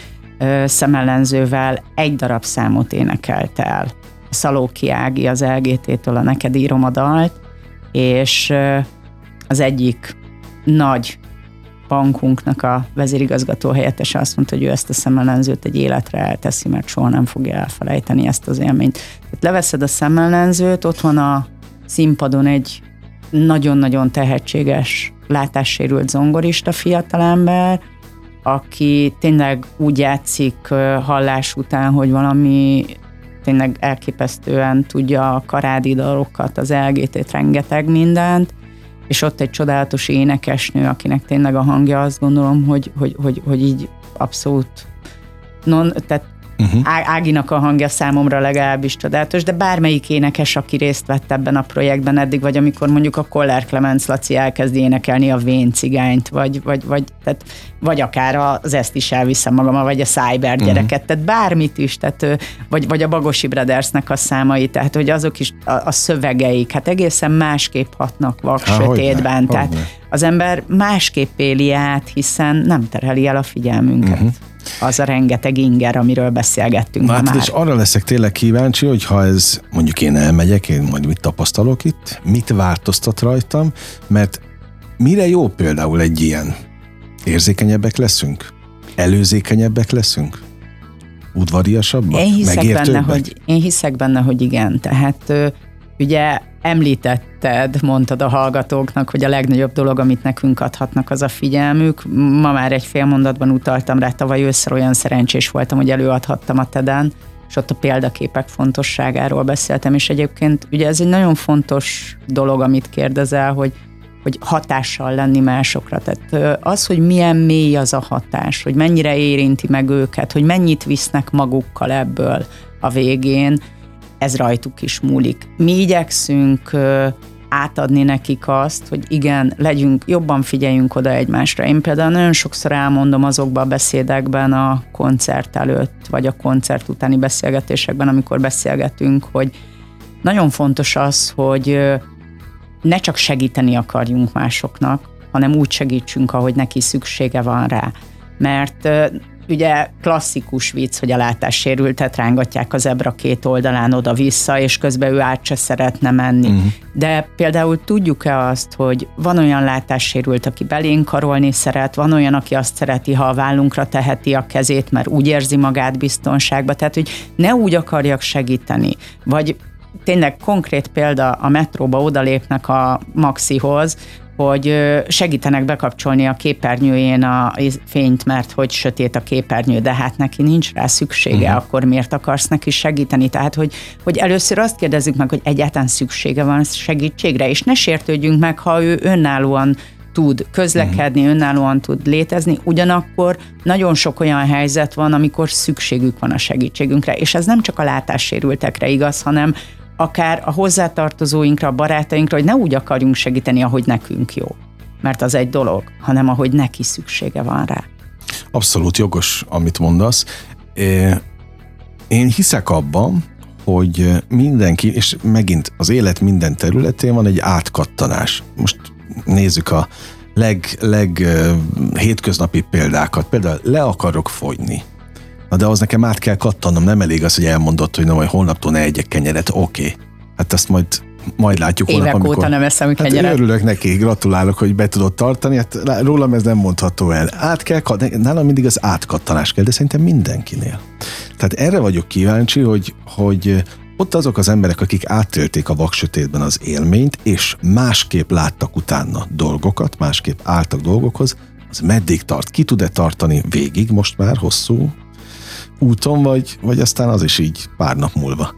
szemellenzővel egy darab számot énekelt el. Szalóki Ági az LGT-től a Neked írom a dalt, és az egyik nagy bankunknak a vezérigazgató helyettese azt mondta, hogy ő ezt a szemellenzőt egy életre elteszi, mert soha nem fogja elfelejteni ezt az élményt. Tehát leveszed a szemellenzőt, ott van a színpadon egy nagyon-nagyon tehetséges, látássérült zongorista fiatalember, aki tényleg úgy játszik hallás után, hogy valami tényleg elképesztően tudja a karádi dalokat, az LGT-t, rengeteg mindent, és ott egy csodálatos énekesnő, akinek tényleg a hangja azt gondolom, hogy, hogy, hogy, hogy így abszolút non, tehát Uh-huh. Áginak a hangja számomra legalábbis csodálatos, de bármelyik énekes, aki részt vett ebben a projektben eddig, vagy amikor mondjuk a Koller Clemens Laci elkezdi énekelni a Vén cigányt, vagy, vagy, vagy, tehát, vagy akár az Ezt is elviszem magam, vagy a Cyber mhm. gyereket, uh-huh. tehát bármit is, tehát, vagy, vagy a Bagosi Brothersnek a számai, tehát hogy azok is a, a szövegeik, hát egészen másképp hatnak vak Há, sötétben, hogyne, tehát hogyne. Az ember másképp éli át, hiszen nem terheli el a figyelmünket. Uh-huh az a rengeteg inger, amiről beszélgettünk hát már. És arra leszek tényleg kíváncsi, hogy ha ez mondjuk én elmegyek, én majd mit tapasztalok itt, mit változtat rajtam, mert mire jó például egy ilyen? Érzékenyebbek leszünk? Előzékenyebbek leszünk? Udvariasabbak? Én hiszek, benne, hogy, én hiszek benne, hogy igen. Tehát ugye említetted, mondtad a hallgatóknak, hogy a legnagyobb dolog, amit nekünk adhatnak, az a figyelmük. Ma már egy fél mondatban utaltam rá, tavaly ősszel olyan szerencsés voltam, hogy előadhattam a TED-en, és ott a példaképek fontosságáról beszéltem, és egyébként ugye ez egy nagyon fontos dolog, amit kérdezel, hogy hogy hatással lenni másokra. Tehát az, hogy milyen mély az a hatás, hogy mennyire érinti meg őket, hogy mennyit visznek magukkal ebből a végén, ez rajtuk is múlik. Mi igyekszünk átadni nekik azt, hogy igen, legyünk, jobban figyeljünk oda egymásra. Én például nagyon sokszor elmondom azokban a beszédekben a koncert előtt, vagy a koncert utáni beszélgetésekben, amikor beszélgetünk, hogy nagyon fontos az, hogy ne csak segíteni akarjunk másoknak, hanem úgy segítsünk, ahogy neki szüksége van rá. Mert ugye klasszikus vicc, hogy a látássérültet rángatják az ebra két oldalán oda-vissza, és közben ő át se szeretne menni. Uh-huh. De például tudjuk-e azt, hogy van olyan látássérült, aki belénk karolni szeret, van olyan, aki azt szereti, ha a vállunkra teheti a kezét, mert úgy érzi magát biztonságba, tehát hogy ne úgy akarjak segíteni, vagy tényleg konkrét példa, a metróba odalépnek a Maxihoz, hogy segítenek bekapcsolni a képernyőjén a fényt, mert hogy sötét a képernyő, de hát neki nincs rá szüksége, uh-huh. akkor miért akarsz neki segíteni? Tehát, hogy, hogy először azt kérdezzük meg, hogy egyáltalán szüksége van segítségre, és ne sértődjünk meg, ha ő önállóan tud közlekedni, uh-huh. önállóan tud létezni, ugyanakkor nagyon sok olyan helyzet van, amikor szükségük van a segítségünkre, és ez nem csak a látássérültekre igaz, hanem akár a hozzátartozóinkra, a barátainkra, hogy ne úgy akarjunk segíteni, ahogy nekünk jó. Mert az egy dolog, hanem ahogy neki szüksége van rá. Abszolút jogos, amit mondasz. Én hiszek abban, hogy mindenki, és megint az élet minden területén van egy átkattanás. Most nézzük a leg, leg hétköznapi példákat. Például le akarok fogyni Na de az nekem át kell kattanom, nem elég az, hogy elmondott, hogy na majd holnaptól ne egyek kenyeret, oké. Okay. Hát azt majd majd látjuk Évek holnap, amikor... óta nem eszem hát kenyeret. örülök neki, gratulálok, hogy be tudod tartani. Hát rólam ez nem mondható el. Át kell, nálam mindig az átkattanás kell, de szerintem mindenkinél. Tehát erre vagyok kíváncsi, hogy, hogy ott azok az emberek, akik áttölték a vaksötétben az élményt, és másképp láttak utána dolgokat, másképp álltak dolgokhoz, az meddig tart? Ki tud-e tartani végig most már hosszú úton, vagy, vagy aztán az is így pár nap múlva?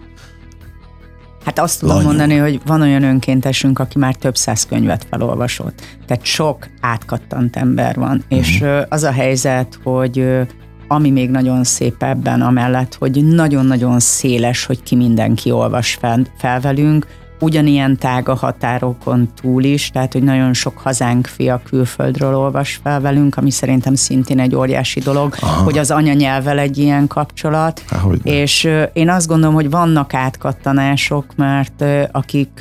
Hát azt tudom Lanyul. mondani, hogy van olyan önkéntesünk, aki már több száz könyvet felolvasott. Tehát sok átkattant ember van. Uh-huh. És az a helyzet, hogy ami még nagyon szép ebben, amellett, hogy nagyon-nagyon széles, hogy ki mindenki olvas fel, fel velünk, ugyanilyen tág a határokon túl is, tehát hogy nagyon sok hazánk fia külföldről olvas fel velünk, ami szerintem szintén egy óriási dolog, Aha. hogy az anyanyelvel egy ilyen kapcsolat. Há, és én azt gondolom, hogy vannak átkattanások, mert akik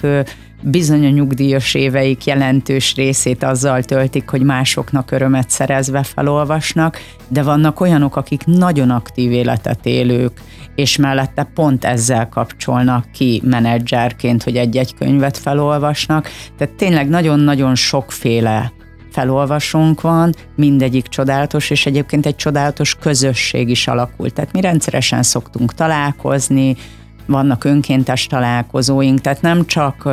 bizony a nyugdíjas éveik jelentős részét azzal töltik, hogy másoknak örömet szerezve felolvasnak, de vannak olyanok, akik nagyon aktív életet élők, és mellette pont ezzel kapcsolnak ki menedzserként, hogy egy-egy könyvet felolvasnak. Tehát tényleg nagyon-nagyon sokféle felolvasónk van, mindegyik csodálatos, és egyébként egy csodálatos közösség is alakult. Tehát mi rendszeresen szoktunk találkozni, vannak önkéntes találkozóink, tehát nem csak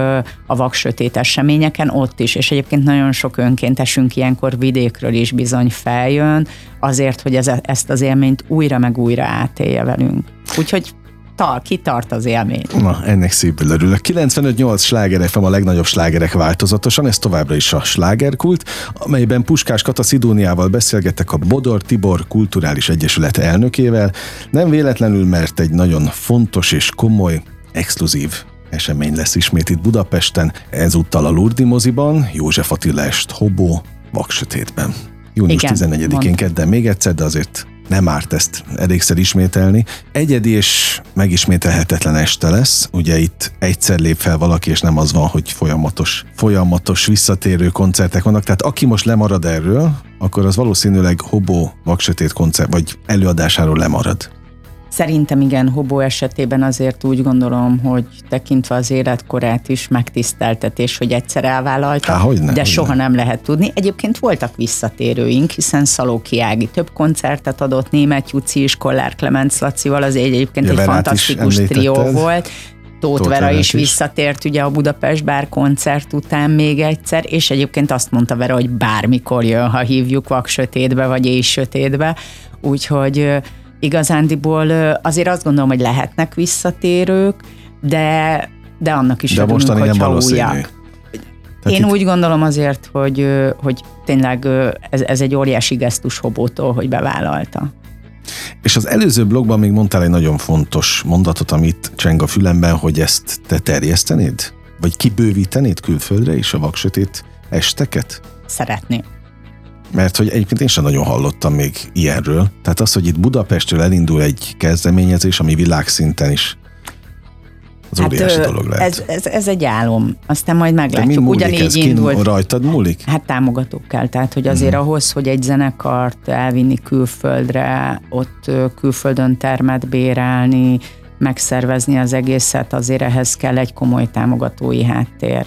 a vaksötét eseményeken, ott is, és egyébként nagyon sok önkéntesünk ilyenkor vidékről is bizony feljön, azért, hogy ez, ezt az élményt újra meg újra átélje velünk. Úgyhogy tar, kitart az élmény. Na, ennek szívből örülök. 95-8 sláger FM a legnagyobb slágerek változatosan, ez továbbra is a slágerkult, amelyben Puskás Kata Szidóniával beszélgettek a Bodor Tibor Kulturális Egyesület elnökével. Nem véletlenül, mert egy nagyon fontos és komoly, exkluzív esemény lesz ismét itt Budapesten, ezúttal a Lurdi moziban, József Attila est Hobó, Vaksötétben. Június 14-én kedden még egyszer, de azért nem árt ezt elégszer ismételni. Egyedi és megismételhetetlen este lesz, ugye itt egyszer lép fel valaki, és nem az van, hogy folyamatos, folyamatos visszatérő koncertek vannak, tehát aki most lemarad erről, akkor az valószínűleg Hobó Vaksötét koncert, vagy előadásáról lemarad. Szerintem igen, Hobó esetében azért úgy gondolom, hogy tekintve az életkorát is megtiszteltetés, hogy egyszer elvállalta, Há, de hogyne. soha nem lehet tudni. Egyébként voltak visszatérőink, hiszen Szalóki Ági több koncertet adott, Német Juci és Kollár Klemenc Lacival, az egy egyébként egy fantasztikus trió volt. Tóth Vera is, is visszatért ugye a Budapest Bár koncert után még egyszer, és egyébként azt mondta Vera, hogy bármikor jön, ha hívjuk vak sötétbe, vagy éj sötétbe, úgyhogy igazándiból azért azt gondolom, hogy lehetnek visszatérők, de, de annak is de örülünk, hogyha újak. Tehát Én itt... úgy gondolom azért, hogy, hogy tényleg ez, ez egy óriási gesztus Hobótól, hogy bevállalta. És az előző blogban még mondtál egy nagyon fontos mondatot, amit cseng a fülemben, hogy ezt te terjesztenéd? Vagy kibővítenéd külföldre is a vaksötét esteket? Szeretném mert hogy egyébként én sem nagyon hallottam még ilyenről. Tehát az, hogy itt Budapestről elindul egy kezdeményezés, ami világszinten is az hát, óriási dolog lehet. Ez, ez, ez egy álom, aztán majd meglátjuk. Mi Ugyanígy ez? indult. rajtad múlik? Hát támogatókkal, tehát hogy azért hmm. ahhoz, hogy egy zenekart elvinni külföldre, ott külföldön termet bérelni, megszervezni az egészet, azért ehhez kell egy komoly támogatói háttér.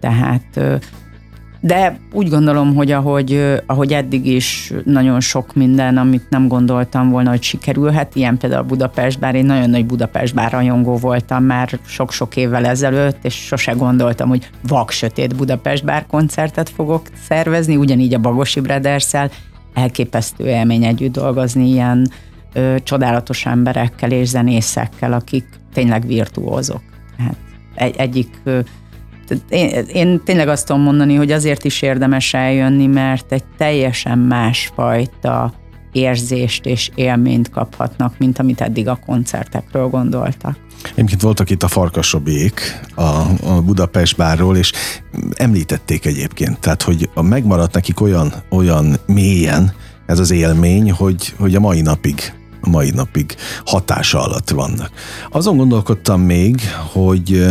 Tehát de úgy gondolom, hogy ahogy, ahogy eddig is nagyon sok minden, amit nem gondoltam volna, hogy sikerülhet, ilyen például Budapest, bár én nagyon nagy Budapest bár rajongó voltam már sok-sok évvel ezelőtt, és sose gondoltam, hogy vak sötét Budapest bár koncertet fogok szervezni, ugyanígy a Bagosi brothers elképesztő élmény együtt dolgozni ilyen ö, csodálatos emberekkel és zenészekkel, akik tényleg virtuózok. Hát egy, egyik ö, én, én tényleg azt tudom mondani, hogy azért is érdemes eljönni, mert egy teljesen másfajta érzést és élményt kaphatnak, mint amit eddig a koncertekről gondoltak. Egyébként voltak itt a Farkasobiék a, a Budapest bárról, és említették egyébként, tehát hogy a megmaradt nekik olyan, olyan mélyen ez az élmény, hogy, hogy a mai napig a mai napig hatása alatt vannak. Azon gondolkodtam még, hogy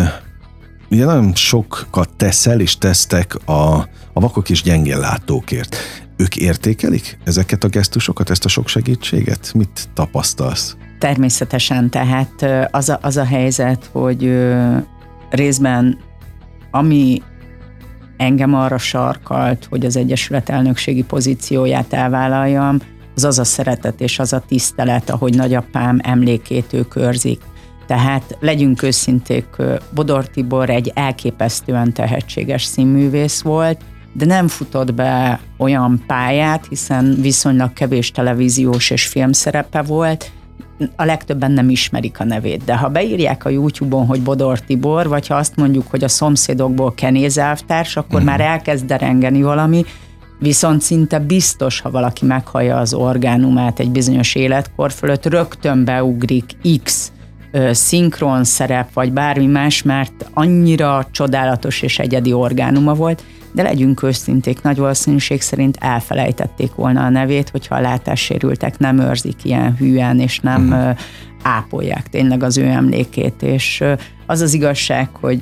ugye nagyon sokat teszel és tesztek a, a vakok és látókért. Ők értékelik ezeket a gesztusokat, ezt a sok segítséget? Mit tapasztalsz? Természetesen, tehát az a, az a helyzet, hogy részben ami engem arra sarkalt, hogy az Egyesület elnökségi pozícióját elvállaljam, az az a szeretet és az a tisztelet, ahogy nagyapám emlékét ő körzik. Tehát legyünk őszinték, Bodor Tibor egy elképesztően tehetséges színművész volt, de nem futott be olyan pályát, hiszen viszonylag kevés televíziós és filmszerepe volt, a legtöbben nem ismerik a nevét, de ha beírják a YouTube-on, hogy Bodor Tibor, vagy ha azt mondjuk, hogy a szomszédokból Kenéz elvtárs, akkor uh-huh. már elkezd derengeni valami, viszont szinte biztos, ha valaki meghallja az orgánumát egy bizonyos életkor fölött, rögtön beugrik X szinkron szerep, vagy bármi más, mert annyira csodálatos és egyedi orgánuma volt, de legyünk őszinték, nagy valószínűség szerint elfelejtették volna a nevét, hogyha a látássérültek nem őrzik ilyen hűen, és nem uh-huh. ápolják tényleg az ő emlékét, és az az igazság, hogy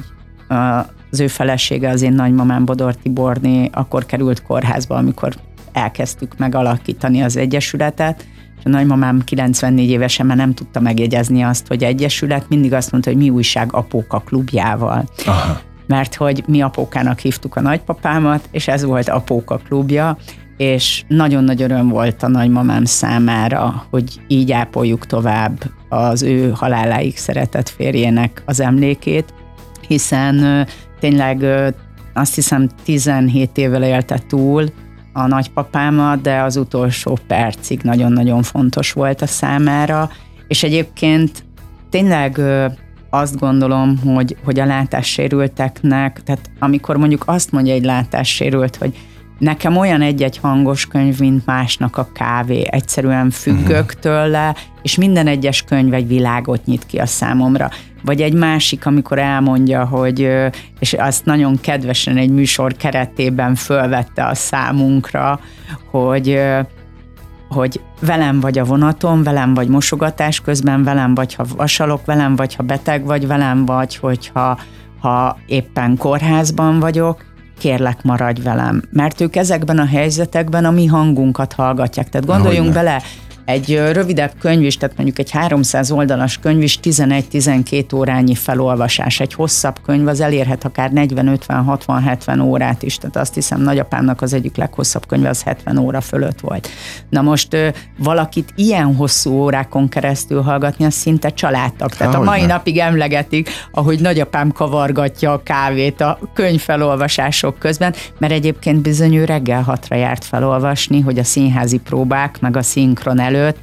az ő felesége, az én nagymamám Bodor Tiborné akkor került kórházba, amikor elkezdtük megalakítani az Egyesületet, a nagymamám 94 évesen már nem tudta megjegyezni azt, hogy egyesület, mindig azt mondta, hogy mi újság apóka klubjával. Aha mert hogy mi apókának hívtuk a nagypapámat, és ez volt apóka klubja, és nagyon nagy öröm volt a nagymamám számára, hogy így ápoljuk tovább az ő haláláig szeretett férjének az emlékét, hiszen tényleg azt hiszem 17 évvel élte túl a nagypapámat, de az utolsó percig nagyon-nagyon fontos volt a számára, és egyébként tényleg azt gondolom, hogy, hogy a látássérülteknek, tehát amikor mondjuk azt mondja egy látássérült, hogy nekem olyan egy-egy hangos könyv, mint másnak a kávé. Egyszerűen függök tőle, és minden egyes könyv egy világot nyit ki a számomra. Vagy egy másik, amikor elmondja, hogy, és azt nagyon kedvesen egy műsor keretében fölvette a számunkra, hogy hogy velem vagy a vonaton, velem vagy mosogatás közben, velem vagy ha vasalok, velem vagy ha beteg vagy, velem vagy, hogyha ha éppen kórházban vagyok, kérlek maradj velem. Mert ők ezekben a helyzetekben a mi hangunkat hallgatják. Tehát gondoljunk Hogyne. bele, egy rövidebb könyv is, tehát mondjuk egy 300 oldalas könyv is 11-12 órányi felolvasás. Egy hosszabb könyv az elérhet akár 40-50-60-70 órát is, tehát azt hiszem nagyapámnak az egyik leghosszabb könyve az 70 óra fölött volt. Na most valakit ilyen hosszú órákon keresztül hallgatni, az szinte családtak. Tehát Há, a mai ne. napig emlegetik, ahogy nagyapám kavargatja a kávét a könyvfelolvasások közben, mert egyébként bizony ő reggel hatra járt felolvasni, hogy a színházi próbák, meg a szinkron elő előtt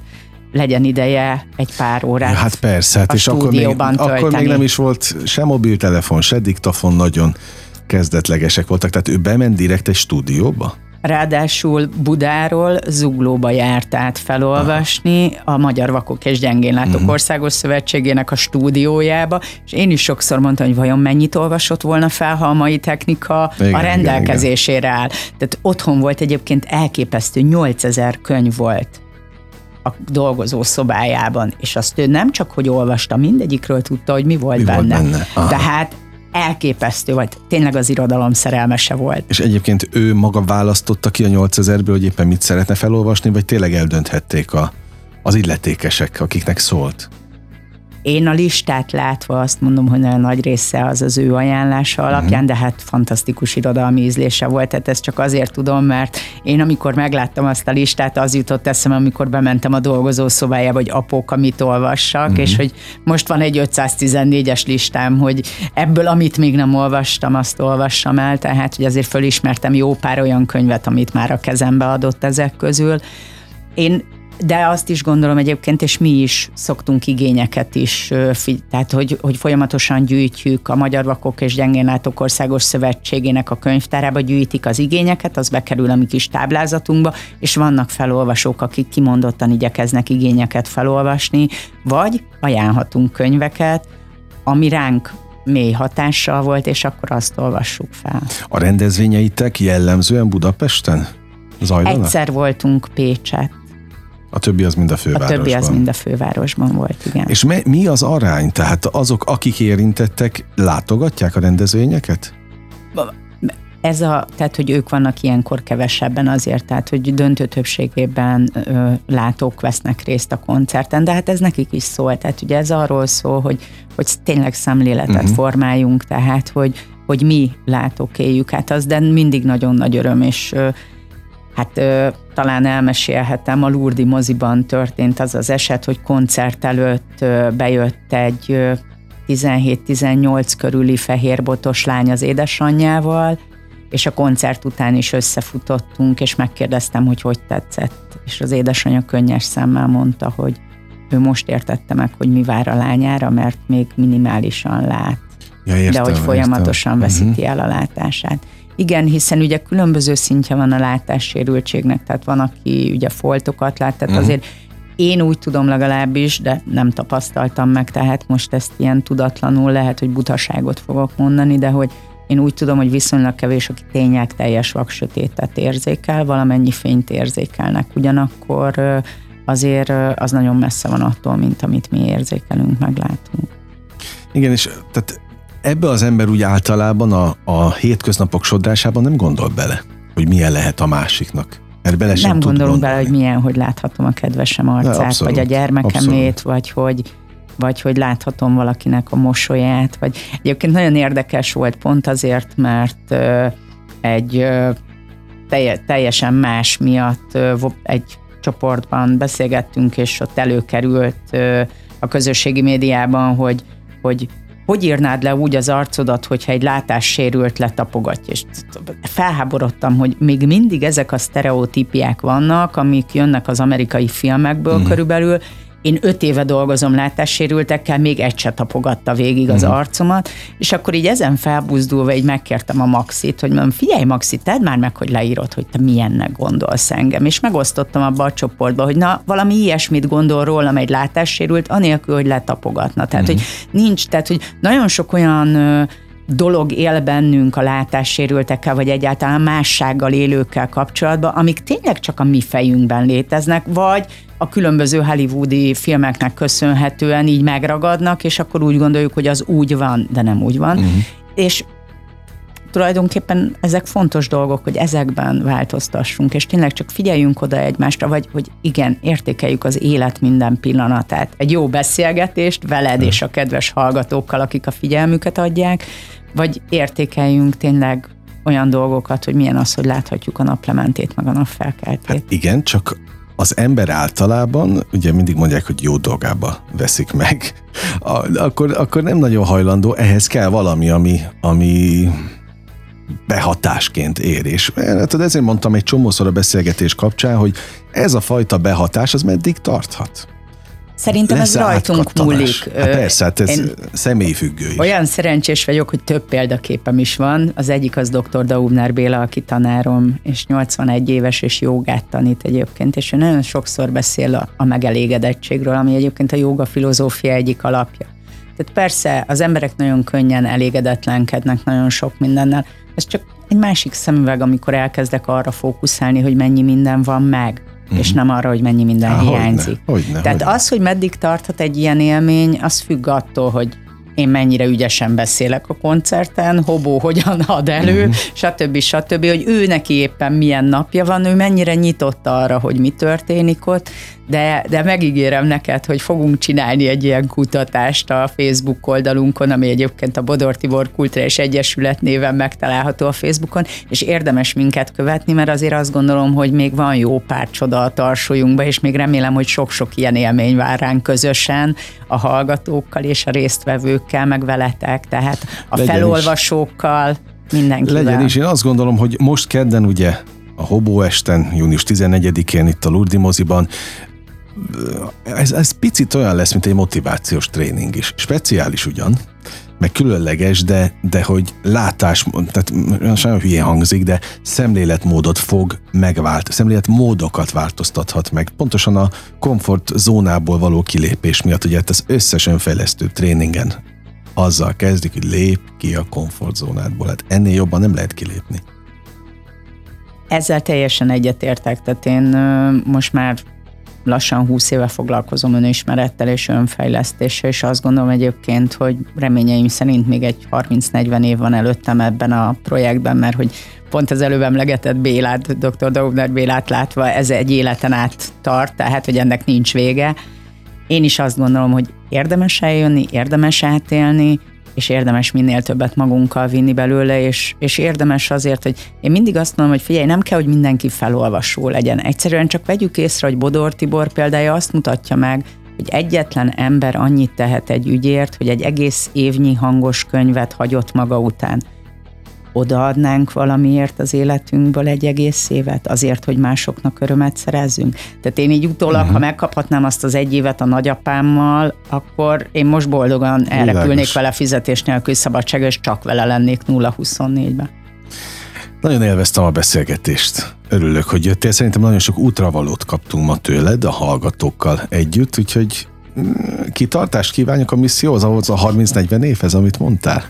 legyen ideje egy pár órát ja, Hát persze, hát és akkor még, akkor még nem is volt se mobiltelefon, se diktafon, nagyon kezdetlegesek voltak, tehát ő bement direkt egy stúdióba? Ráadásul Budáról Zuglóba járt át felolvasni Aha. a Magyar Vakok és Gyengénlátók uh-huh. Országos Szövetségének a stúdiójába, és én is sokszor mondtam, hogy vajon mennyit olvasott volna fel, ha a mai technika igen, a rendelkezésére igen, igen. áll. Tehát otthon volt egyébként elképesztő, 8000 könyv volt a dolgozó szobájában, és azt ő nem csak, hogy olvasta, mindegyikről tudta, hogy mi volt mi benne. Volt benne? Tehát elképesztő, vagy tényleg az irodalom szerelmese volt. És egyébként ő maga választotta ki a 8000-ből, hogy éppen mit szeretne felolvasni, vagy tényleg eldönthették a, az illetékesek, akiknek szólt? Én a listát látva azt mondom, hogy nagyon nagy része az az ő ajánlása mhm. alapján, uh-huh. de hát fantasztikus irodalmi ízlése volt, tehát ezt csak azért tudom, mert én amikor megláttam azt a listát, az jutott eszembe, amikor bementem a dolgozó szobájába, hogy apók, amit olvassak, uh-huh. és hogy most van egy 514-es listám, hogy ebből, amit még nem olvastam, azt olvassam el, tehát hogy azért fölismertem jó pár olyan könyvet, amit már a kezembe adott ezek közül. Én de azt is gondolom egyébként, és mi is szoktunk igényeket is, tehát hogy, hogy folyamatosan gyűjtjük a Magyar Vakok és Gyengénlátók Országos Szövetségének a könyvtárába, gyűjtik az igényeket, az bekerül a mi kis táblázatunkba, és vannak felolvasók, akik kimondottan igyekeznek igényeket felolvasni, vagy ajánlhatunk könyveket, ami ránk mély hatással volt, és akkor azt olvassuk fel. A rendezvényeitek jellemzően Budapesten zajlanak? Egyszer voltunk Pécset. A többi az mind a fővárosban. A többi az mind a fővárosban volt, igen. És mi az arány? Tehát azok, akik érintettek, látogatják a rendezvényeket? ez a, tehát, hogy ők vannak ilyenkor kevesebben azért, tehát, hogy döntő többségében ö, látók vesznek részt a koncerten, de hát ez nekik is szól, tehát ugye ez arról szól, hogy, hogy tényleg szemléletet uh-huh. formáljunk, tehát, hogy, hogy mi látók éljük át az, de mindig nagyon nagy öröm, és ö, hát ö, talán elmesélhetem, a Lurdi moziban történt az az eset, hogy koncert előtt ö, bejött egy ö, 17-18 körüli fehérbotos lány az édesanyjával, és a koncert után is összefutottunk, és megkérdeztem, hogy hogy tetszett. És az édesanyja könnyes szemmel mondta, hogy ő most értette meg, hogy mi vár a lányára, mert még minimálisan lát. Ja, értem, de hogy folyamatosan értem. veszíti el a látását. Igen, hiszen ugye különböző szintje van a látássérültségnek, tehát van, aki ugye foltokat lát, tehát uh-huh. azért én úgy tudom legalábbis, de nem tapasztaltam meg, tehát most ezt ilyen tudatlanul lehet, hogy butaságot fogok mondani, de hogy én úgy tudom, hogy viszonylag kevés, aki tényleg teljes vaksötétet érzékel, valamennyi fényt érzékelnek. Ugyanakkor azért az nagyon messze van attól, mint amit mi érzékelünk, meglátunk. Igen, és tehát ebbe az ember úgy általában a, a hétköznapok sodrásában nem gondol bele, hogy milyen lehet a másiknak. Mert bele sem nem tud gondolunk gondolni. bele, hogy milyen, hogy láthatom a kedvesem arcát, abszolút, vagy a gyermekemét, abszolút. vagy hogy vagy hogy láthatom valakinek a mosolyát, vagy egyébként nagyon érdekes volt pont azért, mert ö, egy ö, telje, teljesen más miatt ö, egy csoportban beszélgettünk, és ott előkerült ö, a közösségi médiában, hogy, hogy hogy írnád le úgy az arcodat, hogyha egy látássérült letapogatja? És felháborodtam, hogy még mindig ezek a sztereotípiák vannak, amik jönnek az amerikai filmekből mm. körülbelül, én öt éve dolgozom látássérültekkel, még egy se tapogatta végig az uh-huh. arcomat, és akkor így ezen felbuzdulva így megkértem a Maxit, hogy mondom, figyelj Maxi, tedd már meg, hogy leírod, hogy te milyennek gondolsz engem, és megosztottam abba a csoportba, hogy na, valami ilyesmit gondol rólam egy látássérült, anélkül, hogy letapogatna. Tehát, uh-huh. hogy nincs, tehát, hogy nagyon sok olyan dolog él bennünk a látássérültekkel, vagy egyáltalán mássággal élőkkel kapcsolatban, amik tényleg csak a mi fejünkben léteznek, vagy a különböző hollywoodi filmeknek köszönhetően így megragadnak, és akkor úgy gondoljuk, hogy az úgy van, de nem úgy van. Uh-huh. És tulajdonképpen ezek fontos dolgok, hogy ezekben változtassunk, és tényleg csak figyeljünk oda egymásra, vagy hogy igen, értékeljük az élet minden pillanatát. Egy jó beszélgetést veled és a kedves hallgatókkal, akik a figyelmüket adják, vagy értékeljünk tényleg olyan dolgokat, hogy milyen az, hogy láthatjuk a naplementét, meg a napfelkeltét. Hát igen, csak az ember általában, ugye mindig mondják, hogy jó dolgába veszik meg, akkor, akkor nem nagyon hajlandó, ehhez kell valami, ami, ami behatásként ér. És hát ezért mondtam egy csomószor a beszélgetés kapcsán, hogy ez a fajta behatás, az meddig tarthat? Szerintem ez rajtunk múlik. Hát persze, hát ez Én személyfüggő is. Olyan szerencsés vagyok, hogy több példaképem is van. Az egyik az dr. Daubner Béla, aki tanárom, és 81 éves, és jogát tanít egyébként, és ő nagyon sokszor beszél a, a megelégedettségről, ami egyébként a joga filozófia egyik alapja. Tehát persze az emberek nagyon könnyen elégedetlenkednek nagyon sok mindennel. Ez csak egy másik szemüveg, amikor elkezdek arra fókuszálni, hogy mennyi minden van meg mm. és nem arra, hogy mennyi minden Há, hiányzik. Hogyne, hogyne, Tehát hogyne. az, hogy meddig tarthat egy ilyen élmény, az függ attól, hogy én mennyire ügyesen beszélek a koncerten, Hobó hogyan ad elő, uh-huh. stb. stb., hogy ő neki éppen milyen napja van, ő mennyire nyitott arra, hogy mi történik ott, de, de megígérem neked, hogy fogunk csinálni egy ilyen kutatást a Facebook oldalunkon, ami egyébként a Bodor Tibor Kulturális Egyesület néven megtalálható a Facebookon, és érdemes minket követni, mert azért azt gondolom, hogy még van jó pár csoda a tarsolyunkba, és még remélem, hogy sok-sok ilyen élmény vár ránk közösen a hallgatókkal és a résztvevőkkel, meg veletek, tehát a Legyen felolvasókkal, is. mindenkivel. Legyen is, én azt gondolom, hogy most kedden ugye a Hobó esten, június 14-én itt a Lurdi moziban ez, ez picit olyan lesz, mint egy motivációs tréning is. Speciális ugyan, meg különleges, de, de hogy látás, tehát nagyon hülye hangzik, de szemléletmódot fog megvált, szemléletmódokat változtathat meg. Pontosan a komfort zónából való kilépés miatt, ugye hát az összes önfejlesztő tréningen azzal kezdik, hogy lép ki a komfortzónádból. Hát ennél jobban nem lehet kilépni. Ezzel teljesen egyetértek, tehát én most már lassan 20 éve foglalkozom önismerettel és önfejlesztéssel, és azt gondolom egyébként, hogy reményeim szerint még egy 30-40 év van előttem ebben a projektben, mert hogy pont az előbb emlegetett Bélát, dr. Daubner Bélát látva, ez egy életen át tart, tehát hogy ennek nincs vége. Én is azt gondolom, hogy érdemes eljönni, érdemes átélni, és érdemes minél többet magunkkal vinni belőle, és, és érdemes azért, hogy én mindig azt mondom, hogy figyelj, nem kell, hogy mindenki felolvasó legyen. Egyszerűen csak vegyük észre, hogy Bodor Tibor példája azt mutatja meg, hogy egyetlen ember annyit tehet egy ügyért, hogy egy egész évnyi hangos könyvet hagyott maga után odaadnánk valamiért az életünkből egy egész évet, azért, hogy másoknak örömet szerezzünk. Tehát én így utólag, uh-huh. ha megkaphatnám azt az egy évet a nagyapámmal, akkor én most boldogan elrepülnék vele fizetés nélkül szabadság, és csak vele lennék 0-24-ben. Nagyon élveztem a beszélgetést. Örülök, hogy jöttél. Szerintem nagyon sok útravalót kaptunk ma tőled a hallgatókkal együtt, úgyhogy kitartást kívánjuk a misszióhoz, ahhoz a 30-40 évhez, amit mondtál.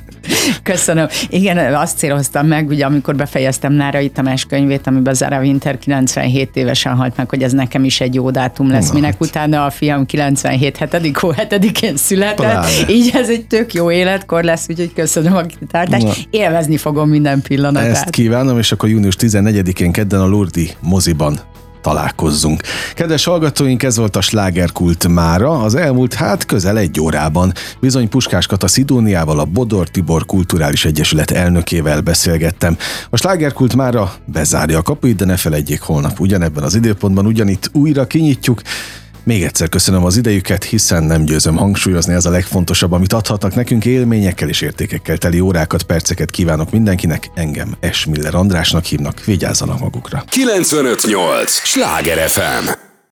Köszönöm. Igen, azt céloztam meg, ugye amikor befejeztem Nárai Tamás könyvét, amiben Zara Winter 97 évesen halt meg, hogy ez nekem is egy jó dátum lesz, Na, minek hát. utána a fiam 97 7. hó 7-én született. Pláne. Így ez egy tök jó életkor lesz, úgyhogy köszönöm a kitartást. Élvezni fogom minden pillanatát. Ezt kívánom, és akkor június 14-én kedden a Lurdi moziban találkozzunk. Kedves hallgatóink, ez volt a slágerkult mára, az elmúlt hát közel egy órában. Bizony Puskás Kata Szidóniával, a Bodor Tibor Kulturális Egyesület elnökével beszélgettem. A slágerkult mára bezárja a kapuit, de ne felejtjék holnap ugyanebben az időpontban, ugyanitt újra kinyitjuk. Még egyszer köszönöm az idejüket, hiszen nem győzöm hangsúlyozni, ez a legfontosabb, amit adhatnak nekünk élményekkel és értékekkel teli órákat, perceket kívánok mindenkinek. Engem Esmiller Andrásnak hívnak, vigyázzanak magukra. 958! Sláger FM!